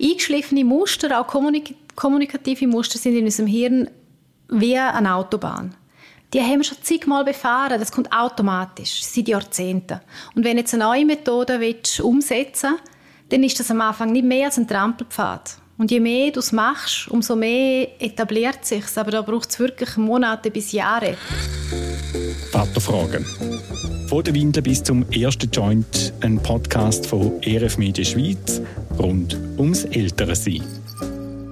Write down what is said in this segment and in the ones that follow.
eingeschliffene Muster, auch kommunik kommunikative Muster sind in unserem Hirn wie eine Autobahn. Die haben wir schon zigmal befahren, das kommt automatisch, seit Jahrzehnten. Und wenn du jetzt eine neue Methode umsetzen willst, dann ist das am Anfang nicht mehr als ein Trampelpfad. Und je mehr du es machst, umso mehr etabliert sich Aber da braucht es wirklich Monate bis Jahre. Vaterfragen. Von der Windel bis zum ersten Joint, ein Podcast von ERF Media Schweiz rund ums Ältere-Sein.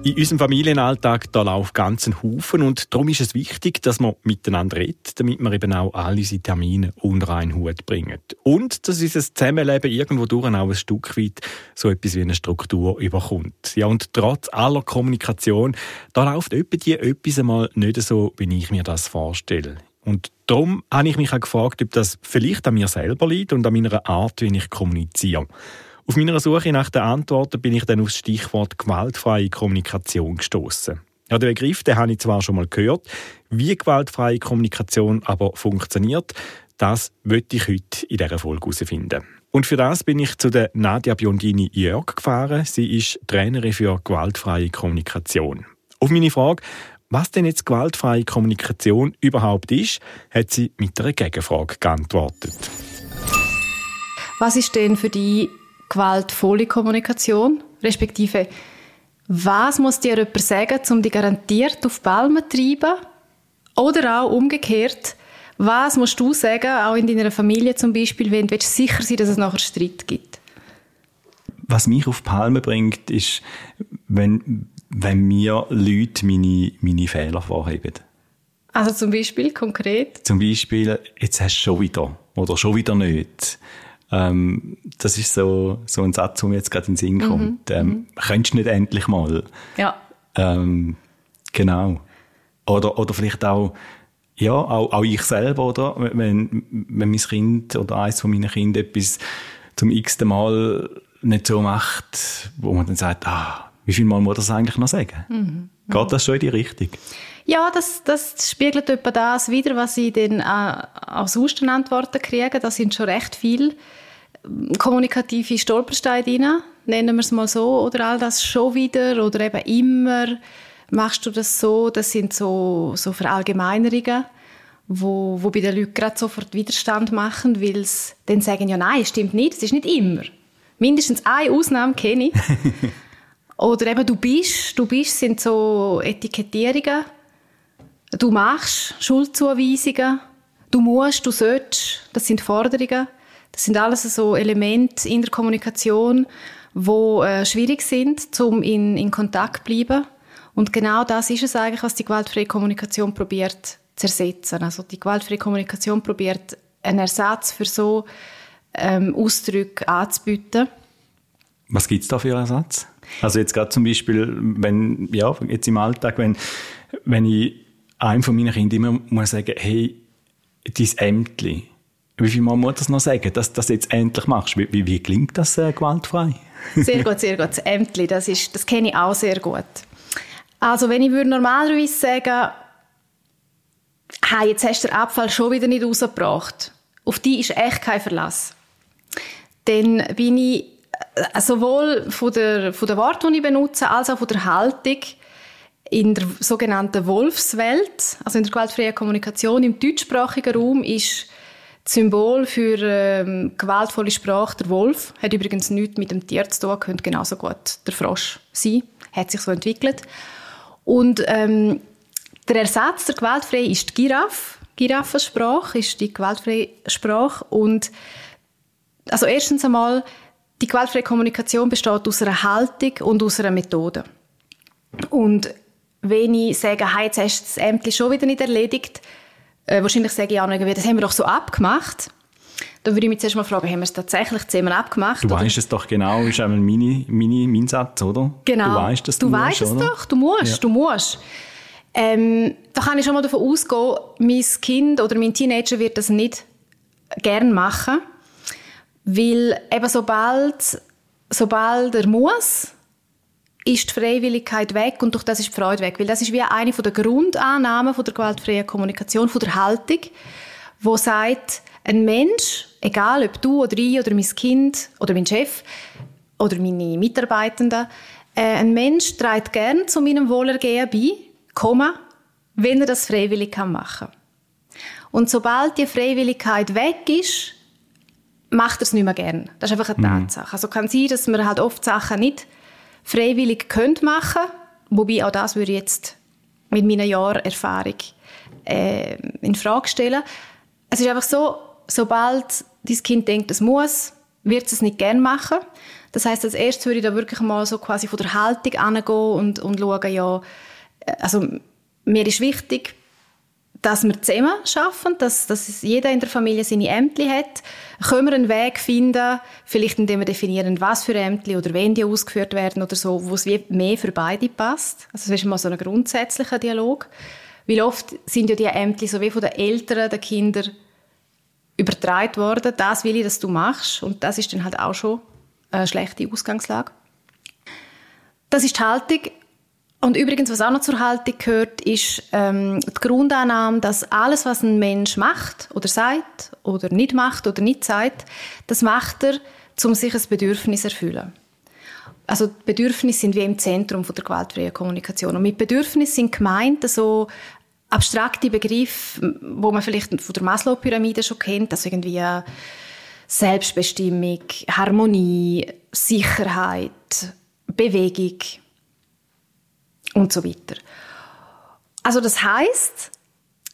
In unserem Familienalltag da läuft ganz ein Haufen und darum ist es wichtig, dass man miteinander redet, damit wir eben auch alle unsere Termine unter einen Hut bringen. Und dass unser Zusammenleben irgendwo durch auch ein Stück weit so etwas wie eine Struktur überkommt. Ja, und trotz aller Kommunikation, da läuft die etwas einmal nicht so, wie ich mir das vorstelle. Und darum habe ich mich auch gefragt, ob das vielleicht an mir selber liegt und an meiner Art, wie ich kommuniziere. Auf meiner Suche nach den Antworten bin ich dann auf das Stichwort gewaltfreie Kommunikation gestoßen. Ja, den Begriff, den habe ich zwar schon mal gehört, wie gewaltfreie Kommunikation aber funktioniert, das möchte ich heute in dieser Folge herausfinden. Und für das bin ich zu der Nadia Biondini Jörg gefahren. Sie ist Trainerin für gewaltfreie Kommunikation. Auf meine Frage, was denn jetzt gewaltfreie Kommunikation überhaupt ist, hat sie mit einer Gegenfrage geantwortet. Was ist denn für die gewaltvolle Kommunikation, respektive was muss dir jemand sagen, um dich garantiert auf Palmen zu treiben? Oder auch umgekehrt, was musst du sagen, auch in deiner Familie zum Beispiel, wenn du sicher sein dass es nachher Streit gibt? Was mich auf Palmen bringt, ist, wenn, wenn mir Leute meine, meine Fehler vorheben. Also zum Beispiel konkret? Zum Beispiel, jetzt hast du schon wieder oder schon wieder nicht. Ähm, das ist so, so ein Satz, der mir jetzt gerade in den Sinn mhm. kommt. Ähm, mhm. Könntest du nicht endlich mal? Ja. Ähm, genau. Oder, oder vielleicht auch, ja, auch, auch ich selber, oder? Wenn, wenn mein Kind oder eines von meinen Kindern etwas zum x-ten Mal nicht so macht, wo man dann sagt, ah, wie viel Mal muss das eigentlich noch sagen? Mhm. Geht das schon in die Richtung? Ja, das, das spiegelt etwa das wieder, was ich dann äh, als Hustenantworten kriege. Das sind schon recht viele kommunikative Stolpersteine drin, nennen wir es mal so, oder all das schon wieder oder eben immer machst du das so, das sind so, so Verallgemeinerungen, wo, wo bei den Leuten gerade sofort Widerstand machen, weil sie dann sagen, ja nein, stimmt nicht, es ist nicht immer. Mindestens eine Ausnahme kenne ich. oder eben du bist, du bist sind so Etikettierungen, du machst Schuldzuweisungen, du musst, du sollst, das sind Forderungen. Das sind alles so Elemente in der Kommunikation, wo äh, schwierig sind, um in, in Kontakt zu bleiben. Und genau das ist es eigentlich, was die gewaltfreie Kommunikation probiert zu ersetzen. Also die gewaltfreie Kommunikation probiert einen Ersatz für so ähm, Ausdrücke anzubieten. Was gibt es da für einen Ersatz? Also jetzt gerade zum Beispiel, wenn, ja, jetzt im Alltag, wenn, wenn ich einem von meinen Kindern immer muss sagen, hey, dein Ämtli, wie viel Mal muss das noch sagen, dass du das jetzt endlich machst? Wie, wie, wie klingt das äh, gewaltfrei? sehr gut, sehr gut. Das Ämtli, das, ist, das kenne ich auch sehr gut. Also wenn ich würde normalerweise sagen, hey, jetzt hast du den Abfall schon wieder nicht rausgebracht, auf die ist echt kein Verlass. Dann bin ich äh, sowohl von der, von der Wort, die ich benutze, als auch von der Haltung in der sogenannten Wolfswelt, also in der gewaltfreien Kommunikation im deutschsprachigen Raum, ist Symbol für ähm, gewaltvolle Sprache der Wolf. Hat übrigens nichts mit dem Tier zu tun, könnte genauso gut der Frosch sein. Hat sich so entwickelt. Und ähm, der Ersatz der gewaltfreie ist die Giraffe. Giraffensprache ist die gewaltfreie Sprache. Und also erstens einmal, die gewaltfreie Kommunikation besteht aus einer Haltung und aus einer Methode. Und wenn ich sage, hey, jetzt hast du das Ämtli schon wieder nicht erledigt, äh, wahrscheinlich sage ich auch irgendwie, das haben wir doch so abgemacht. Dann würde ich mich zuerst mal fragen, haben wir es tatsächlich zusammen abgemacht? Du weißt es doch genau, ist einmal meine, meine, mein Satz, oder? Genau. Du weißt es, du, du weißt es doch, du musst, ja. du musst. Ähm, da kann ich schon mal davon ausgehen, mein Kind oder mein Teenager wird das nicht gern machen, weil eben sobald, sobald er muss, ist die Freiwilligkeit weg und durch das ist die Freude weg. Weil das ist wie eine der Grundannahmen von der gewaltfreien Kommunikation, von der Haltung, wo sagt, ein Mensch, egal ob du oder ich oder mein Kind oder mein Chef oder meine Mitarbeitenden, Äh, ein Mensch trägt gern zu meinem Wohlergehen bei, Komma, wenn er das freiwillig machen kann. Und sobald die Freiwilligkeit weg ist, macht er es nicht mehr gern. Das ist einfach eine mhm. Tatsache. Also kann sein, dass man halt oft Sachen nicht freiwillig könnt machen wobei auch das würde ich jetzt mit meiner Jahren Erfahrung äh, in Frage stellen. Es ist einfach so, sobald dein Kind denkt, es muss, wird es es nicht gern machen. Das heißt, als erstes würde ich da wirklich mal so quasi von der Haltung angehen und, und schauen, ja, äh, also mir ist wichtig, dass wir zusammen schaffen, dass, dass jeder in der Familie seine Ämter hat. Können wir einen Weg finden, vielleicht indem wir definieren, was für Ämter oder wenn die ausgeführt werden oder so, wo es mehr für beide passt. Also das ist mal so ein grundsätzlicher Dialog. Weil oft sind ja die Ämter so wie von den Eltern der Kinder übertragen worden. Das will ich, dass du machst. Und das ist dann halt auch schon eine schlechte Ausgangslage. Das ist die Haltung. Und übrigens, was auch noch zur Haltung gehört, ist ähm, die Grundannahme, dass alles, was ein Mensch macht oder sagt oder nicht macht oder nicht sagt, das macht er, um sich ein Bedürfnis zu erfüllen. Also die Bedürfnisse sind wie im Zentrum von der gewaltfreien Kommunikation. Und mit Bedürfnissen sind gemeint so abstrakte Begriffe, wo man vielleicht von der Maslow-Pyramide schon kennt, also irgendwie Selbstbestimmung, Harmonie, Sicherheit, Bewegung und so weiter. Also das heißt,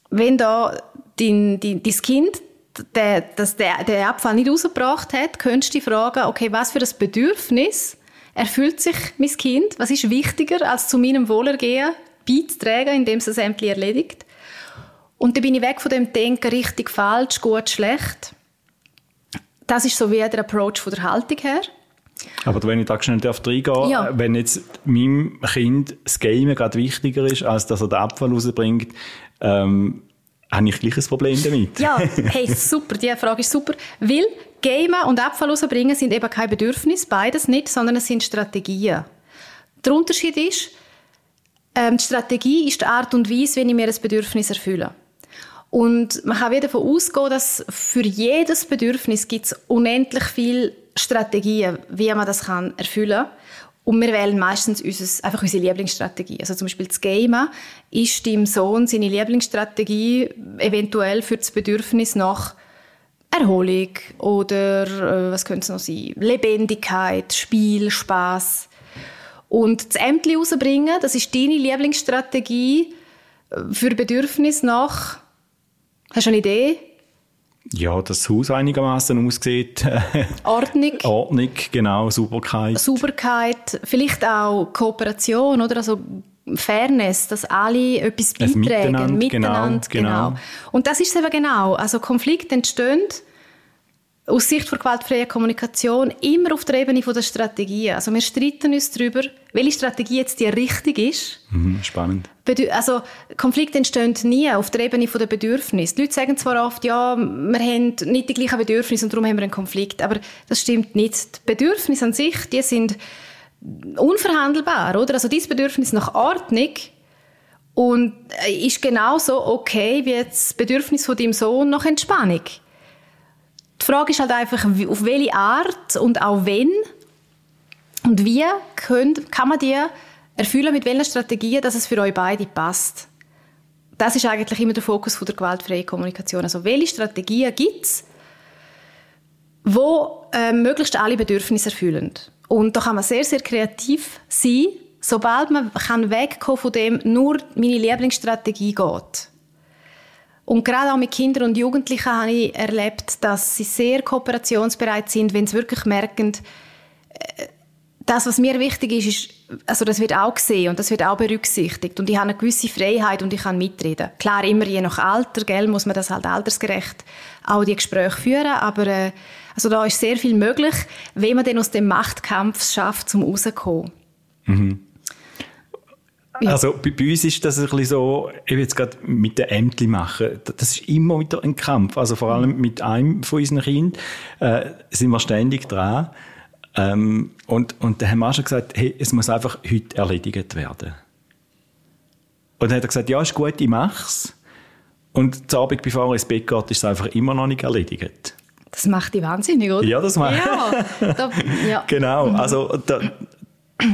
wenn da dein, dein, dein Kind der, dass der, der Abfall nicht rausgebracht hat, könntest du dich fragen, okay, was für ein Bedürfnis erfüllt sich mein Kind? Was ist wichtiger, als zu meinem Wohlergehen beizutragen, indem es das Ämtli erledigt? Und dann bin ich weg von dem Denken, richtig, falsch, gut, schlecht. Das ist so wie der Approach von der Haltung her. Aber wenn ich da schnell reingehen darf, ja. wenn jetzt meinem Kind das Game gerade wichtiger ist, als dass er den Abfall rausbringt, ähm, habe ich gleich ein Problem damit. Ja, hey, super, die Frage ist super. Weil Gamen und Abfall rausbringen sind eben kein Bedürfnis, beides nicht, sondern es sind Strategien. Der Unterschied ist, ähm, die Strategie ist die Art und Weise, wie ich mir ein Bedürfnis erfülle. Und man kann wieder davon ausgehen, dass für jedes Bedürfnis gibt es unendlich viele Strategien, wie man das kann erfüllen kann. Und wir wählen meistens unseres, einfach unsere Lieblingsstrategie. Also zum Beispiel das Gamen ist dem Sohn seine Lieblingsstrategie eventuell für das Bedürfnis nach Erholung oder äh, was könnte es noch sein? Lebendigkeit, Spiel, Spaß. Und das Ämtli rausbringen, das ist deine Lieblingsstrategie äh, für Bedürfnis nach Hast du eine Idee? Ja, dass das Haus einigermaßen aussieht. Ordnung. Ordnung, genau, Sauberkeit. Sauberkeit, vielleicht auch Kooperation, oder? Also Fairness, dass alle etwas beitragen, miteinander, miteinander genau, genau. genau. Und das ist es eben genau. Also Konflikte entstehen aus Sicht der gewaltfreien Kommunikation immer auf der Ebene der Strategie. Also wir streiten uns darüber, welche Strategie jetzt die richtig ist. Mhm, spannend. Also Konflikte entstehen nie auf der Ebene der Bedürfnisse. Die Leute sagen zwar oft, ja, wir haben nicht die gleichen Bedürfnisse und darum haben wir einen Konflikt, aber das stimmt nicht. Die Bedürfnisse an sich, die sind unverhandelbar, oder? Also dieses Bedürfnis nach Ordnung und ist genauso okay wie das Bedürfnis von deinem Sohn nach Entspannung. Die Frage ist halt einfach, auf welche Art und auch wenn und wie könnt, kann man die erfüllen, mit welchen Strategien, dass es für euch beide passt. Das ist eigentlich immer der Fokus von der gewaltfreien Kommunikation. Also welche Strategien gibt es, wo äh, möglichst alle Bedürfnisse erfüllen. Und da kann man sehr, sehr kreativ sein, sobald man kann wegkommen von dem, nur meine Lieblingsstrategie geht. Und gerade auch mit Kindern und Jugendlichen habe ich erlebt, dass sie sehr kooperationsbereit sind, wenn sie wirklich merken, äh, das, was mir wichtig ist, ist, also das wird auch gesehen und das wird auch berücksichtigt und ich habe eine gewisse Freiheit und ich kann mitreden. Klar, immer je nach Alter, gell, muss man das halt altersgerecht auch die Gespräche führen, aber äh, also da ist sehr viel möglich, wenn man dann aus dem Machtkampf schafft, zum rauszukommen. Mhm. Ja. Also bei, bei, uns ist das ein bisschen so, ich will jetzt gerade mit den Ämtern machen, das ist immer wieder ein Kampf. Also vor allem mit einem von unseren Kindern äh, sind wir ständig dran. Ähm, und, und dann haben wir auch schon gesagt, hey, es muss einfach heute erledigt werden. Und dann hat er gesagt, ja, ist gut, ich mach's. Und zur Abend, bevor er ins Bett geht, ist es einfach immer noch nicht erledigt. Das macht die wahnsinnig, oder? Ja, das macht. Ja, da, ja. genau. Also da,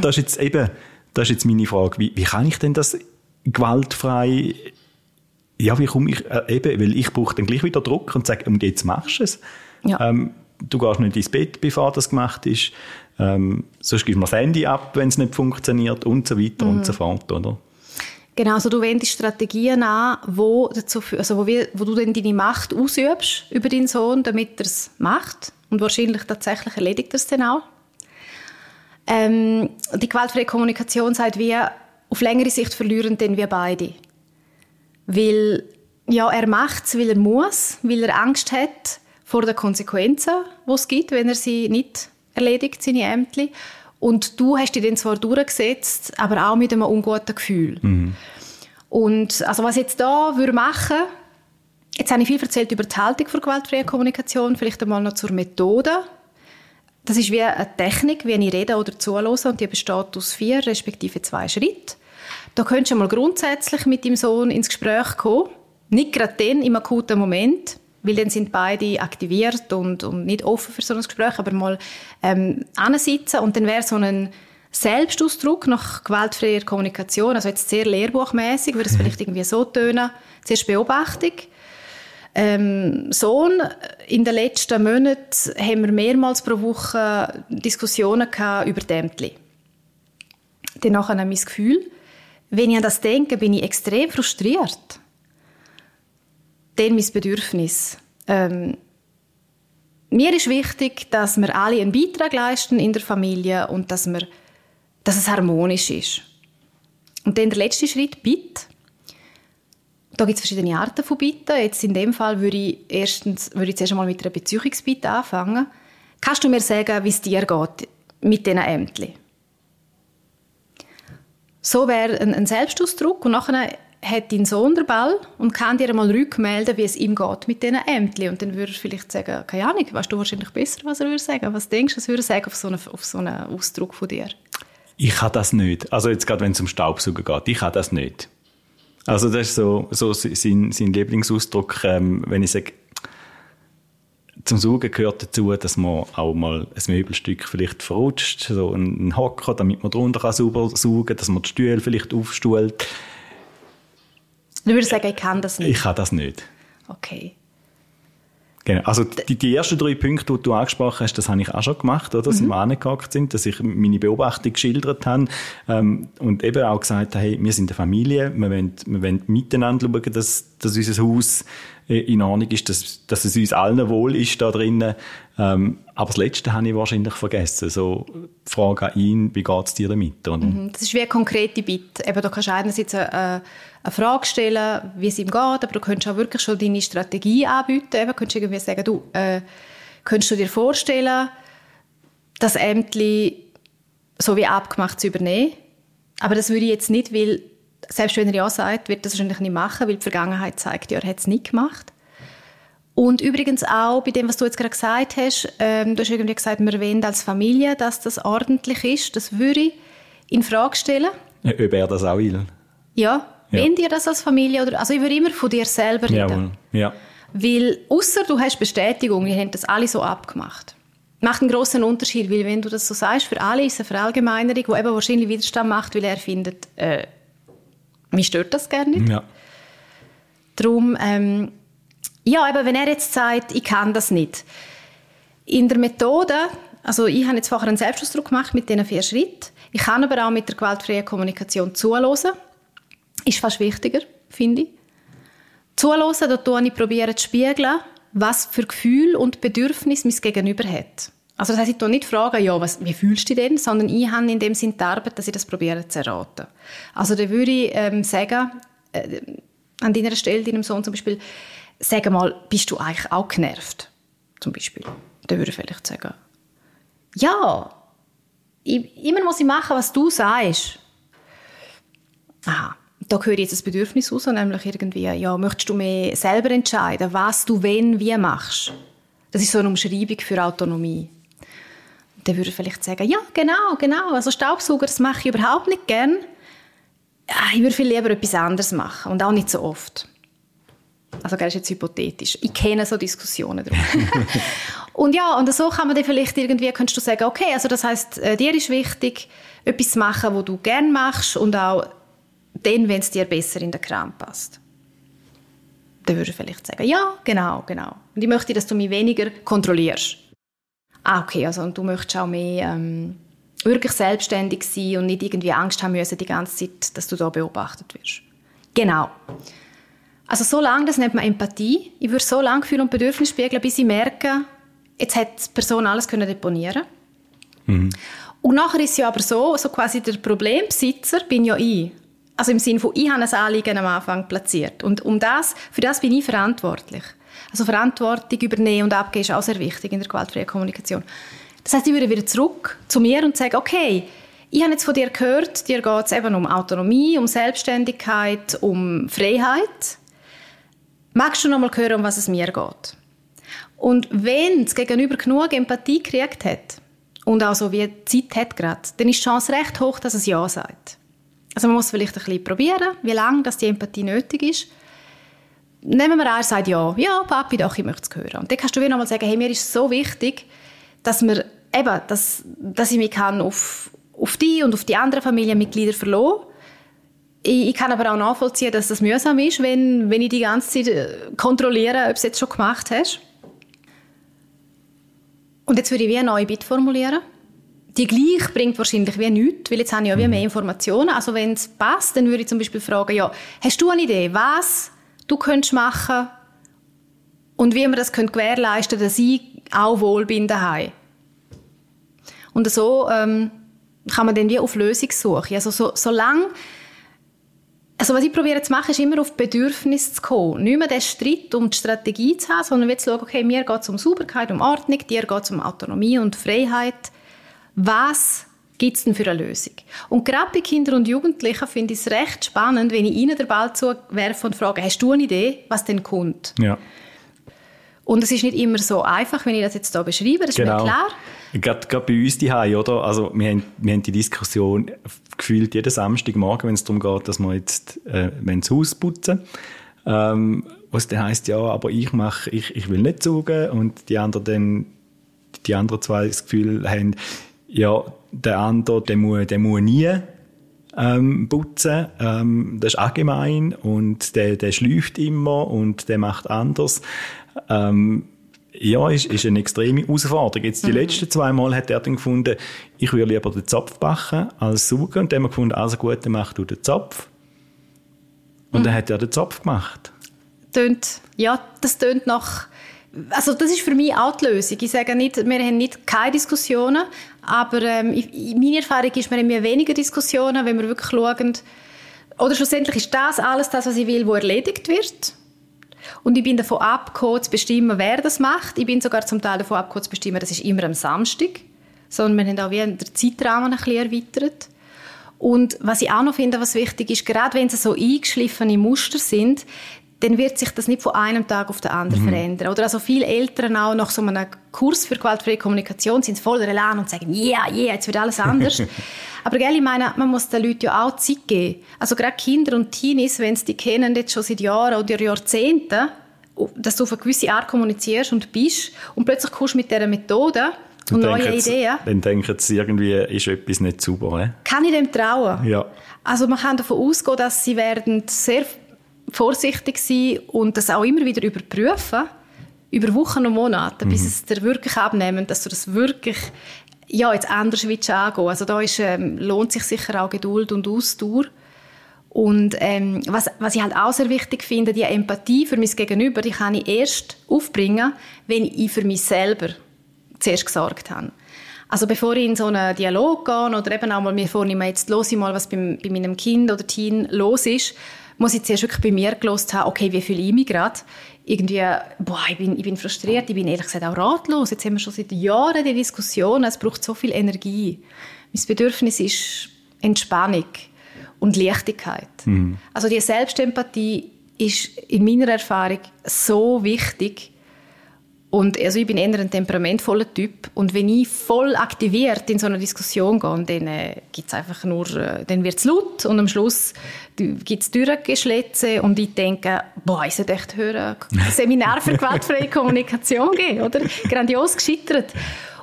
das ist jetzt eben, das ist jetzt meine Frage, wie, wie kann ich denn das gewaltfrei, ja, wie komme ich, äh, eben, weil ich brauche dann gleich wieder Druck und sage, und jetzt machst du es. Ja. Ähm, du gehst nicht ins Bett, bevor das gemacht ist, ähm, sonst gibst du mir das Handy ab, wenn es nicht funktioniert und so weiter mhm. und so fort, oder? Genau, also du wendest Strategien an, wo, dazu, also wo, wir, wo du dann deine Macht ausübst über deinen Sohn, damit er es macht. Und wahrscheinlich tatsächlich erledigt er es dann auch. Ähm, die gewaltfreie Kommunikation sagt, wir auf längere Sicht verlieren dann wir beide. Weil ja, er macht es, weil er muss, weil er Angst hat vor den Konsequenzen, die es gibt, wenn er sie nicht erledigt, seine Ämter. Und du hast dich dann zwar durchgesetzt, aber auch mit einem unguten Gefühl. Mhm. Und also was ich jetzt da würde machen, jetzt habe ich viel erzählt über die Haltung für gewaltfreie Kommunikation, vielleicht einmal noch zur Methode. Das ist wie eine Technik, wie ich rede oder zuhöre und die besteht aus vier respektive zwei Schritten. Da könntest du mal grundsätzlich mit deinem Sohn ins Gespräch kommen. Nicht gerade dann, im akuten Moment, weil dann sind beide aktiviert und, und nicht offen für so ein Gespräch, aber mal ähm, ansitzen und dann wäre so ein Selbstausdruck nach gewaltfreier Kommunikation, also jetzt sehr lehrbuchmäßig, würde es mhm. vielleicht irgendwie so tönen, zuerst Beobachtung, ähm, Sohn, in den letzten Monaten haben wir mehrmals pro Woche Diskussionen über die Ämter. Dann ich mein Gefühl, wenn ich an das denke, bin ich extrem frustriert. Dann mein Bedürfnis. Ähm, mir ist wichtig, dass wir alle einen Beitrag leisten in der Familie und dass, wir, dass es harmonisch ist. Und dann der letzte Schritt, Bitte. Da gibt es verschiedene Arten von Bitten. Jetzt in dem Fall würde ich erstens würde ich zuerst einmal mit einer Beziehungsbitte anfangen. Kannst du mir sagen, wie es dir geht mit diesen Ämtern? So wäre ein, ein Selbstausdruck und nachher hat dein Sohn den Ball und kann dir einmal rückmelden, wie es ihm geht mit diesen Ämtern. Und dann würde er vielleicht sagen, keine Ahnung, weißt du wahrscheinlich besser, was er würde sagen. Was denkst du, was würde er sagen auf so einen, auf so einen Ausdruck von dir? Ich habe das nicht. Also jetzt gerade, wenn es um Staubsaugen geht, ich habe das nicht. Also das ist so, so sein, sein Lieblingsausdruck, ähm, wenn ich sage, zum Saugen gehört dazu, dass man auch mal ein Möbelstück vielleicht verrutscht, so einen Hocker, damit man drunter sauber saugen kann, dass man die Stühle vielleicht aufstuhlt. Du würdest sagen, ich kann das nicht? Ich kann das nicht. Okay. Genau. Also die, die ersten drei Punkte, die du angesprochen hast, das habe ich auch schon gemacht, oder? dass mhm. wir angehakt sind, dass ich meine Beobachtung geschildert habe ähm, und eben auch gesagt habe, hey, wir sind eine Familie, wir wollen, wir wollen miteinander schauen, dass, dass unser Haus äh, in Ordnung ist, dass, dass es uns allen wohl ist da drinnen. Ähm, aber das Letzte habe ich wahrscheinlich vergessen. So, die Frage an ihn, wie geht es dir damit? Mhm. Das ist wie eine konkrete Bitte. Eben, du kannst einerseits eine, eine Frage stellen, wie es ihm geht, aber du könntest auch wirklich schon deine Strategie anbieten. Eben, du könntest irgendwie sagen, du, äh, könntest du dir vorstellen, das Ämtli so wie abgemacht zu übernehmen? Aber das würde ich jetzt nicht, weil selbst wenn er ja sagt, wird das wahrscheinlich nicht machen, weil die Vergangenheit zeigt, ja, er hat es nicht gemacht. Und übrigens auch bei dem, was du jetzt gerade gesagt hast, ähm, du hast irgendwie gesagt, wir wollen als Familie, dass das ordentlich ist. Das würde ich in Frage stellen. Ja, ob er das auch will. Ja, ja. wollen ihr das als Familie? Oder, also ich würde immer von dir selber reden. Ja, ja. Weil, außer du hast Bestätigung, wir haben das alle so abgemacht. Macht einen großen Unterschied, weil wenn du das so sagst, für alle ist es eine Verallgemeinerung, die eben wahrscheinlich Widerstand macht, weil er findet, äh, mich stört das gerne nicht. Ja. Darum, ähm, ja, aber wenn er jetzt sagt, ich kann das nicht. In der Methode, also ich habe jetzt vorher einen Selbstausdruck gemacht mit diesen vier Schritten. Ich kann aber auch mit der gewaltfreien Kommunikation zuhören. Ist fast wichtiger, finde ich. Zuhören, da tue ich probieren zu spiegeln, was für Gefühl und Bedürfnis mein Gegenüber hat. Also das heißt, ich tue nicht fragen, ja, was, wie fühlst du dich denn, sondern ich habe in dem Sinne die Arbeit, dass ich das probiere zu erraten. Also da würde ich ähm, sagen, äh, an deiner Stelle, deinem Sohn zum Beispiel, sag mal, bist du eigentlich auch genervt? Zum Beispiel. Da würde ich vielleicht sagen, ja, ich, immer muss ich machen, was du sagst. Aha, da höre ich jetzt das Bedürfnis raus, nämlich irgendwie, ja, möchtest du mehr selber entscheiden, was du wenn, wie machst? Das ist so eine Umschreibung für Autonomie dann würde er vielleicht sagen, ja, genau, genau, also Staubsauger, das mache ich überhaupt nicht gern. Ich würde viel lieber etwas anderes machen und auch nicht so oft. Also das ist jetzt hypothetisch. Ich kenne so Diskussionen darüber. und ja, und so kann man dann vielleicht irgendwie, kannst du sagen, okay, also das heißt, äh, dir ist wichtig, etwas zu machen, was du gerne machst und auch dann, wenn es dir besser in den Kram passt. Dann würde ich vielleicht sagen, ja, genau, genau. Und ich möchte, dass du mich weniger kontrollierst. Ah, okay, also und du möchtest auch mehr ähm, wirklich selbstständig sein und nicht irgendwie Angst haben müssen die ganze Zeit, dass du da beobachtet wirst. Genau. Also so lange, das nennt man Empathie. Ich würde so lange Gefühl und Bedürfnis spiegeln, bis ich merke, jetzt hat die Person alles können deponieren. Mhm. Und nachher ist es ja aber so, so quasi der Problembesitzer bin ja ich. Also im Sinne von, ich habe ein Anliegen am Anfang platziert. Und um das, für das bin ich verantwortlich. Also Verantwortung übernehmen und abgeben ist auch sehr wichtig in der gewaltfreien Kommunikation. Das heißt, ich würde wieder zurück zu mir und sagen, okay, ich habe jetzt von dir gehört, dir geht es eben um Autonomie, um Selbstständigkeit, um Freiheit. Magst du noch mal hören, um was es mir geht? Und wenn das Gegenüber genug Empathie gekriegt hat und auch so wie Zeit hat gerade, dann ist die Chance recht hoch, dass es Ja sagt. Also man muss vielleicht ein bisschen probieren, wie lange dass die Empathie nötig ist. Nehmen wir an, er sagt Ja, ja, Papi, doch, ich möchte es hören. Und dann kannst du wieder noch mal sagen, hey, mir ist so wichtig, dass, wir, eben, dass, dass ich mich kann auf, auf die und auf die anderen Familienmitglieder verlassen ich, ich, kann aber auch nachvollziehen, dass das mühsam ist, wenn, wenn ich die ganze Zeit äh, kontrolliere, ob du es jetzt schon gemacht hast. Und jetzt würde ich wie eine neue Bit formulieren. Die gleich bringt wahrscheinlich wie nichts, weil jetzt habe ich ja wie mehr Informationen. Also wenn es passt, dann würde ich zum Beispiel fragen, ja, hast du eine Idee, was du könntest machen und wie wir das können gewährleisten dass ich auch wohl bin daheim. Und so ähm, kann man dann wie auf Lösung suchen. Also so, solange also was ich probiere zu machen, ist immer auf Bedürfnis zu kommen. Nicht mehr den Streit um die Strategie zu haben, sondern zu schauen, okay, mir geht es um Sauberkeit, um Ordnung, dir geht es um Autonomie und Freiheit. Was gibt es denn für eine Lösung? Und gerade bei Kindern und Jugendlichen finde ich es recht spannend, wenn ich ihnen den Ball zuwerfe und frage, hast du eine Idee, was denn kommt? Ja. Und es ist nicht immer so einfach, wenn ich das jetzt hier beschreibe, das ist genau. mir klar. Gerade, gerade bei uns die oder? Also wir haben, wir haben die Diskussion gefühlt jeden Samstagmorgen, wenn es darum geht, dass wir jetzt äh, das Haus putzen ähm, was dann heisst, ja, aber ich mache, ich, ich will nicht saugen und die anderen dann, die anderen zwei das Gefühl haben, ja, der andere, der muss, der muss nie ähm, putzen, ähm, das ist allgemein und der, der schläft immer und der macht anders. Ähm, ja, ist, ist eine extreme Herausforderung. Jetzt die mhm. letzten zwei Mal hat er dann gefunden, ich würde lieber den Zopf backen als saugen. Und dann haben wir gefunden, also gut, dann mach du den Zopf. Und mhm. dann hat er den Zopf gemacht. Tönt, ja, das tönt nach also das ist für mich auch die Lösung. Ich sage nicht, wir haben nicht keine Diskussionen, aber ähm, meine Erfahrung ist, wir haben weniger Diskussionen, wenn wir wirklich schauen, oder schlussendlich ist das alles das, was ich will, wo erledigt wird. Und ich bin davon abgekommen, zu bestimmen, wer das macht. Ich bin sogar zum Teil davon abgekommen, zu bestimmen, das ist immer am Samstag. Sondern wir haben auch wie den Zeitrahmen ein bisschen erweitert. Und was ich auch noch finde, was wichtig ist, gerade wenn es so eingeschliffene Muster sind, dann wird sich das nicht von einem Tag auf den anderen mhm. verändern. Oder also viele Eltern auch nach so einem Kurs für gewaltfreie Kommunikation sind voller Elan und sagen, ja, yeah, yeah, jetzt wird alles anders. Aber gell, ich meine, man muss den Leuten ja auch Zeit geben. Also gerade Kinder und Teenies, wenn sie die kennen jetzt schon seit Jahren oder Jahrzehnten, dass du auf eine gewisse Art kommunizierst und bist und plötzlich kommst du mit dieser Methode und neue Ideen. Dann denken sie, irgendwie ist etwas nicht sauber. Ne? Kann ich dem trauen? Ja. Also man kann davon ausgehen, dass sie werden sehr vorsichtig sein und das auch immer wieder überprüfen, über Wochen und Monate, mhm. bis es dir wirklich abnehmen, dass du das wirklich ja, jetzt anders willst angehen. Also da ist, ähm, lohnt sich sicher auch Geduld und Ausdauer. Und ähm, was, was ich halt auch sehr wichtig finde, die Empathie für mein Gegenüber, die kann ich erst aufbringen, wenn ich für mich selber zuerst gesorgt habe. Also bevor ich in so einen Dialog gehe oder eben auch mal mir vornehme, jetzt los ich mal, was bei, bei meinem Kind oder Teen los ist, muss ich zuerst wirklich bei mir gelost haben, okay, wie fühle ich mich gerade? Irgendwie, boah, ich bin, ich bin frustriert, ich bin ehrlich gesagt auch ratlos. Jetzt haben wir schon seit Jahren die Diskussion, es braucht so viel Energie. Mein Bedürfnis ist Entspannung und Leichtigkeit. Mhm. Also die Selbstempathie ist in meiner Erfahrung so wichtig. Und also ich bin eher ein temperamentvoller Typ. Und wenn ich voll aktiviert in so eine Diskussion gehe, dann äh, gibt's einfach nur, äh, dann wird's laut und am Schluss gibt's Türengeschlätze und ich denke, boah, ich sollte echt hören, Seminar für gewaltfreie Kommunikation geben, oder? Grandios gescheitert.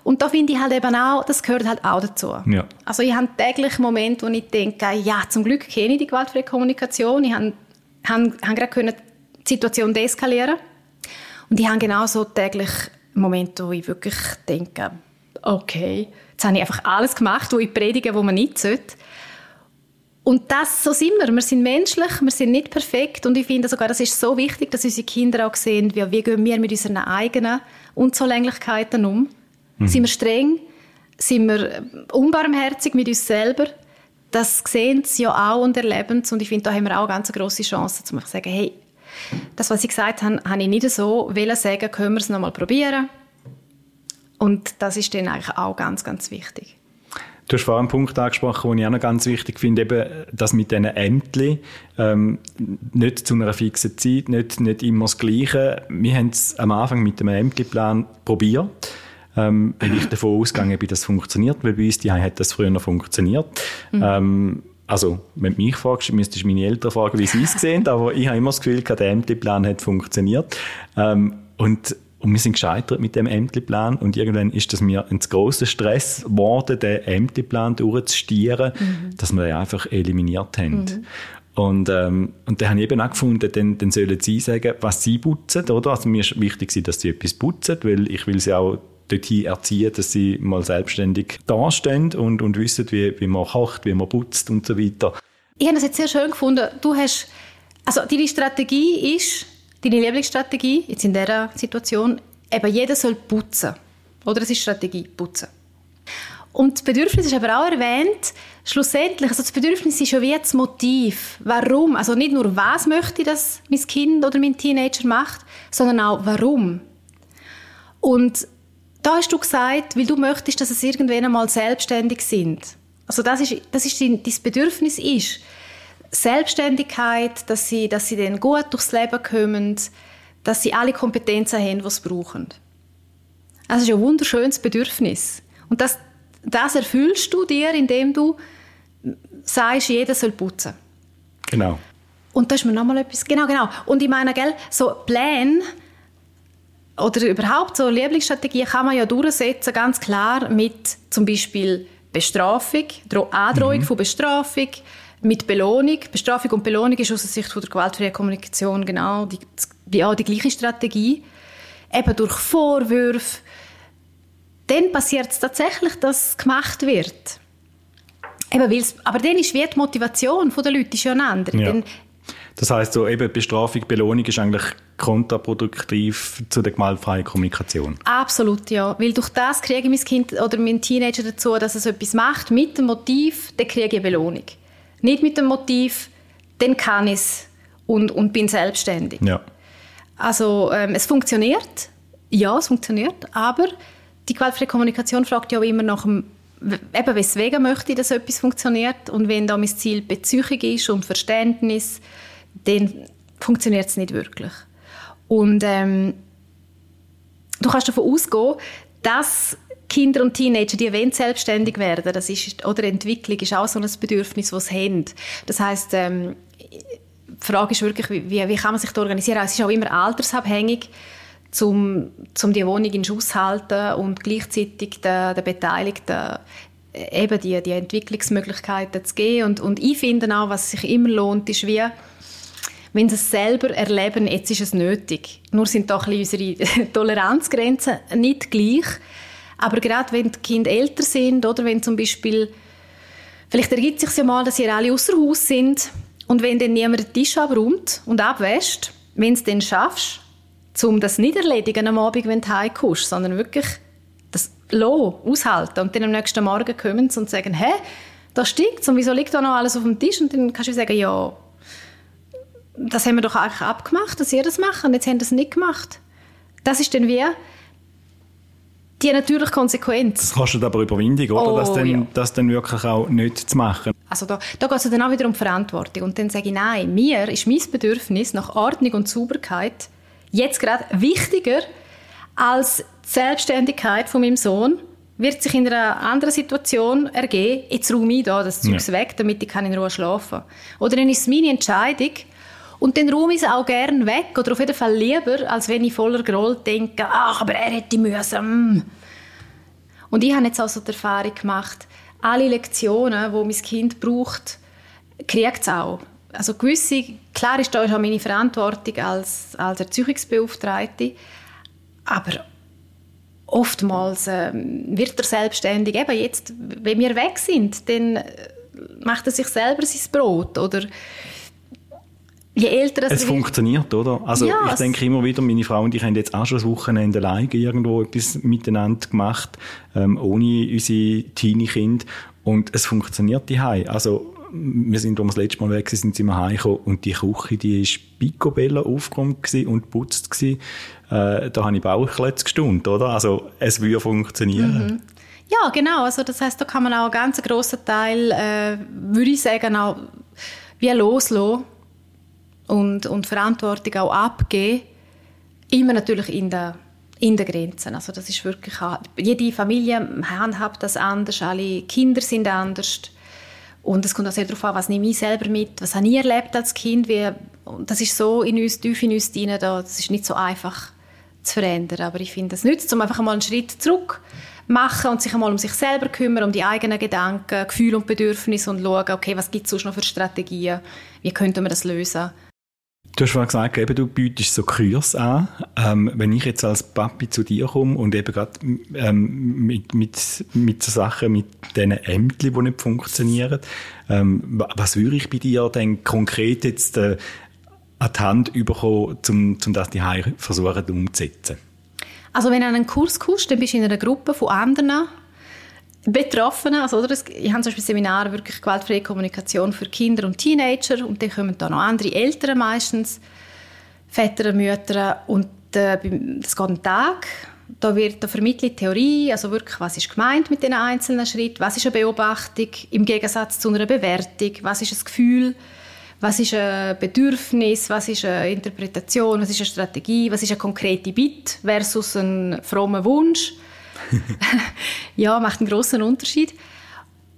Und da finde ich halt eben auch, das gehört halt auch dazu. Ja. Also ich habe täglich Momente, wo ich denke, ja, zum Glück kenne ich die gewaltfreie Kommunikation. Ich habe, habe, habe gerade die Situation deeskalieren und ich habe genauso täglich Momente, wo ich wirklich denke, okay, jetzt habe ich einfach alles gemacht, wo ich predige, wo man nicht sollte. Und das, so sind wir. Wir sind menschlich, wir sind nicht perfekt. Und ich finde sogar, das ist so wichtig, dass unsere Kinder auch sehen, wie, wie gehen wir mit unseren eigenen Unzulänglichkeiten um. Mhm. Sind wir streng? Sind wir unbarmherzig mit uns selber? Das sehen sie ja auch und erleben Und ich finde, da haben wir auch eine ganz grosse Chance, zu sagen, hey, das, was Sie gesagt haben, habe ich nicht so wollen sagen, können wir es noch mal probieren. Und das ist dann eigentlich auch ganz, ganz wichtig. Du hast vorhin einen Punkt angesprochen, den ich auch noch ganz wichtig finde, eben das mit diesen Ämtern, ähm, nicht zu einer fixen Zeit, nicht, nicht immer das Gleiche. Wir haben es am Anfang mit dem Ämterplan probiert, ähm, weil ich davon ausgegangen bin, dass es funktioniert, weil bei uns die hat das früher noch funktioniert. Mhm. Ähm, also, wenn du mich fragst, müsstest du meine Eltern fragen, wie sie es sehen, aber ich habe immer das Gefühl, der Ämterplan hat funktioniert. Ähm, und, und wir sind gescheitert mit dem Ämterplan und irgendwann ist das mir ein großer Stress geworden, den Ämterplan durchzustieren, mhm. dass wir den einfach eliminiert haben. Mhm. Und, ähm, und dann habe ich eben auch gefunden, dann, dann sollen sie sagen, was sie putzen, oder? Also mir ist wichtig, dass sie etwas putzen, weil ich will sie auch dorthin erziehen, dass sie mal selbstständig dastehen und, und wissen, wie, wie man kocht, wie man putzt und so weiter. Ich habe das jetzt sehr schön gefunden. Du hast, also deine Strategie ist, deine Lieblingsstrategie, jetzt in dieser Situation, eben jeder soll putzen. Oder es ist Strategie, putzen. Und das Bedürfnis ist aber auch erwähnt, schlussendlich, also das Bedürfnis ist ja wie das Motiv. Warum? Also nicht nur, was möchte ich, dass mein Kind oder mein Teenager macht, sondern auch, warum. Und da hast du gesagt, weil du möchtest, dass es irgendwann einmal selbstständig sind. Also das ist, das ist dein, dein Bedürfnis ist. Selbstständigkeit, dass sie, dass sie dann gut durchs Leben kommen, dass sie alle Kompetenzen haben, die sie brauchen. Das ist ein wunderschönes Bedürfnis. Und das, das erfüllst du dir, indem du sagst, jeder soll putzen. Genau. Und da ist mir nochmal etwas, genau, genau. Und ich meine, gell, so Pläne, oder überhaupt so Lieblingsstrategien kann man ja durchsetzen, ganz klar mit zum Beispiel Bestrafung, Androhung mhm. von Bestrafung, mit Belohnung. Bestrafung und Belohnung ist aus der Sicht von der gewaltfreien Kommunikation genau die, ja, die gleiche Strategie. Eben durch Vorwürfe. Dann passiert es tatsächlich, dass es gemacht wird. Eben, aber dann ist die Motivation der Leute ist ja eine andere. Ja. Dann das heißt so eben Bestrafung, Belohnung ist eigentlich kontraproduktiv zu der gewaltfreien Kommunikation. Absolut, ja. Weil durch das kriege ich mein Kind oder mein Teenager dazu, dass es etwas macht mit dem Motiv, dann kriege ich Belohnung. Nicht mit dem Motiv, dann kann ich es und, und bin selbstständig. Ja. Also ähm, es funktioniert, ja, es funktioniert, aber die gewaltfreie Kommunikation fragt ja auch immer nach dem eben weswegen möchte ich, dass etwas funktioniert und wenn da mein Ziel Beziehung ist und Verständnis, dann funktioniert es nicht wirklich. Und ähm, du kannst davon ausgehen, dass Kinder und Teenager, die wollen selbstständig werden, das ist, oder Entwicklung ist auch so ein Bedürfnis, das sie haben. Das heisst, ähm, die Frage ist wirklich, wie, wie kann man sich da organisieren? Es ist auch immer altersabhängig, um, um die Wohnung in Schuss zu halten und gleichzeitig den, den Beteiligten äh, eben die, die Entwicklungsmöglichkeiten zu geben. Und, und ich finde auch, was sich immer lohnt, ist wie, wenn sie es selber erleben, jetzt ist es nötig. Nur sind doch unsere Toleranzgrenzen nicht gleich. Aber gerade wenn die Kinder älter sind oder wenn zum Beispiel, vielleicht ergibt es sich ja mal, dass sie alle außer Haus sind und wenn dann niemand den Tisch abräumt und abwäscht, wenn du es dann schaffst, um das nicht erledigen am Abend, wenn du heimkommst, sondern wirklich das lo aushalten und dann am nächsten Morgen kommen sie und sagen, hä, da stinkt und wieso liegt da noch alles auf dem Tisch? Und dann kannst du sagen, ja, das haben wir doch eigentlich abgemacht, dass ihr das macht und jetzt haben das nicht gemacht. Das ist dann wie die natürliche Konsequenz. Das kostet aber Überwindung, oder? Oh, das, dann, ja. das dann wirklich auch nicht zu machen. Also da, da geht es dann auch wieder um Verantwortung. Und dann sage ich, nein, mir ist mein Bedürfnis nach Ordnung und Sauberkeit jetzt gerade wichtiger als Selbstständigkeit von meinem Sohn wird sich in einer anderen Situation ergeben, jetzt räume ich da das Zeug ja. weg, damit ich in Ruhe schlafen kann. Oder dann ist es meine Entscheidung und dann räume ich es auch gerne weg oder auf jeden Fall lieber, als wenn ich voller Groll denke, ach, aber er hätte müssen. Und ich habe jetzt auch so die Erfahrung gemacht, alle Lektionen, die mein Kind braucht, kriegt es auch. Also gewisse, klar ist da auch meine Verantwortung als, als Erziehungsbeauftragte, aber oftmals äh, wird er selbstständig. Eben jetzt, wenn wir weg sind, dann äh, macht er sich selber sein Brot oder je älter es funktioniert, oder? Also ja, ich denke immer wieder, meine Frau und ich haben jetzt auch schon das Wochenende alleine irgendwo etwas miteinander gemacht, ähm, ohne unsere Teenie-Kinder und es funktioniert die Also wir sind, als wir das letzte Mal weg sind, sind wir heimgekommen und die Küche, die war picobello aufgeräumt und geputzt gewesen. Äh, da habe ich Bauchklötze gestaunt, oder? Also es würde funktionieren. Mhm. Ja, genau. Also das heißt, da kann man auch einen ganz grossen Teil, äh, würde ich sagen, auch wie loslassen und, und Verantwortung auch abgeben. Immer natürlich in der in den Grenzen. Also das ist wirklich, jede Familie handhabt das anders, alle Kinder sind anders. Und es kommt auch sehr darauf an, was nehme ich selber mit, was habe ich erlebt als Kind. Wie, und das ist so in uns, tief in uns drin, da, das ist nicht so einfach zu verändern. Aber ich finde, es nützt, um einfach mal einen Schritt zurück machen und sich einmal um sich selber kümmern, um die eigenen Gedanken, Gefühle und Bedürfnisse und schauen, okay, was gibt es sonst noch für Strategien, wie könnte man das lösen. Du hast vorhin gesagt, eben, du bietest so Kurs an. Ähm, wenn ich jetzt als Papi zu dir komme und eben gerade ähm, mit, mit, mit so Sachen, mit diesen Ämtern, die nicht funktionieren, ähm, was würde ich bei dir denn konkret jetzt äh, an die Hand bekommen, um, um das die versuchen umzusetzen? Also wenn du einen Kurs kommst, dann bist du in einer Gruppe von anderen Betroffenen, also, oder, ich habe zum Beispiel Seminare wirklich gewaltfreie Kommunikation für Kinder und Teenager und dann kommen da noch andere Eltern meistens, Väter, Mütter und äh, das geht einen Tag. Da wird da vermittelt Theorie, also wirklich, was ist gemeint mit den einzelnen Schritten, was ist eine Beobachtung im Gegensatz zu einer Bewertung, was ist ein Gefühl, was ist ein Bedürfnis, was ist eine Interpretation, was ist eine Strategie, was ist eine konkrete Bitte versus ein frommer Wunsch ja, macht einen großen Unterschied.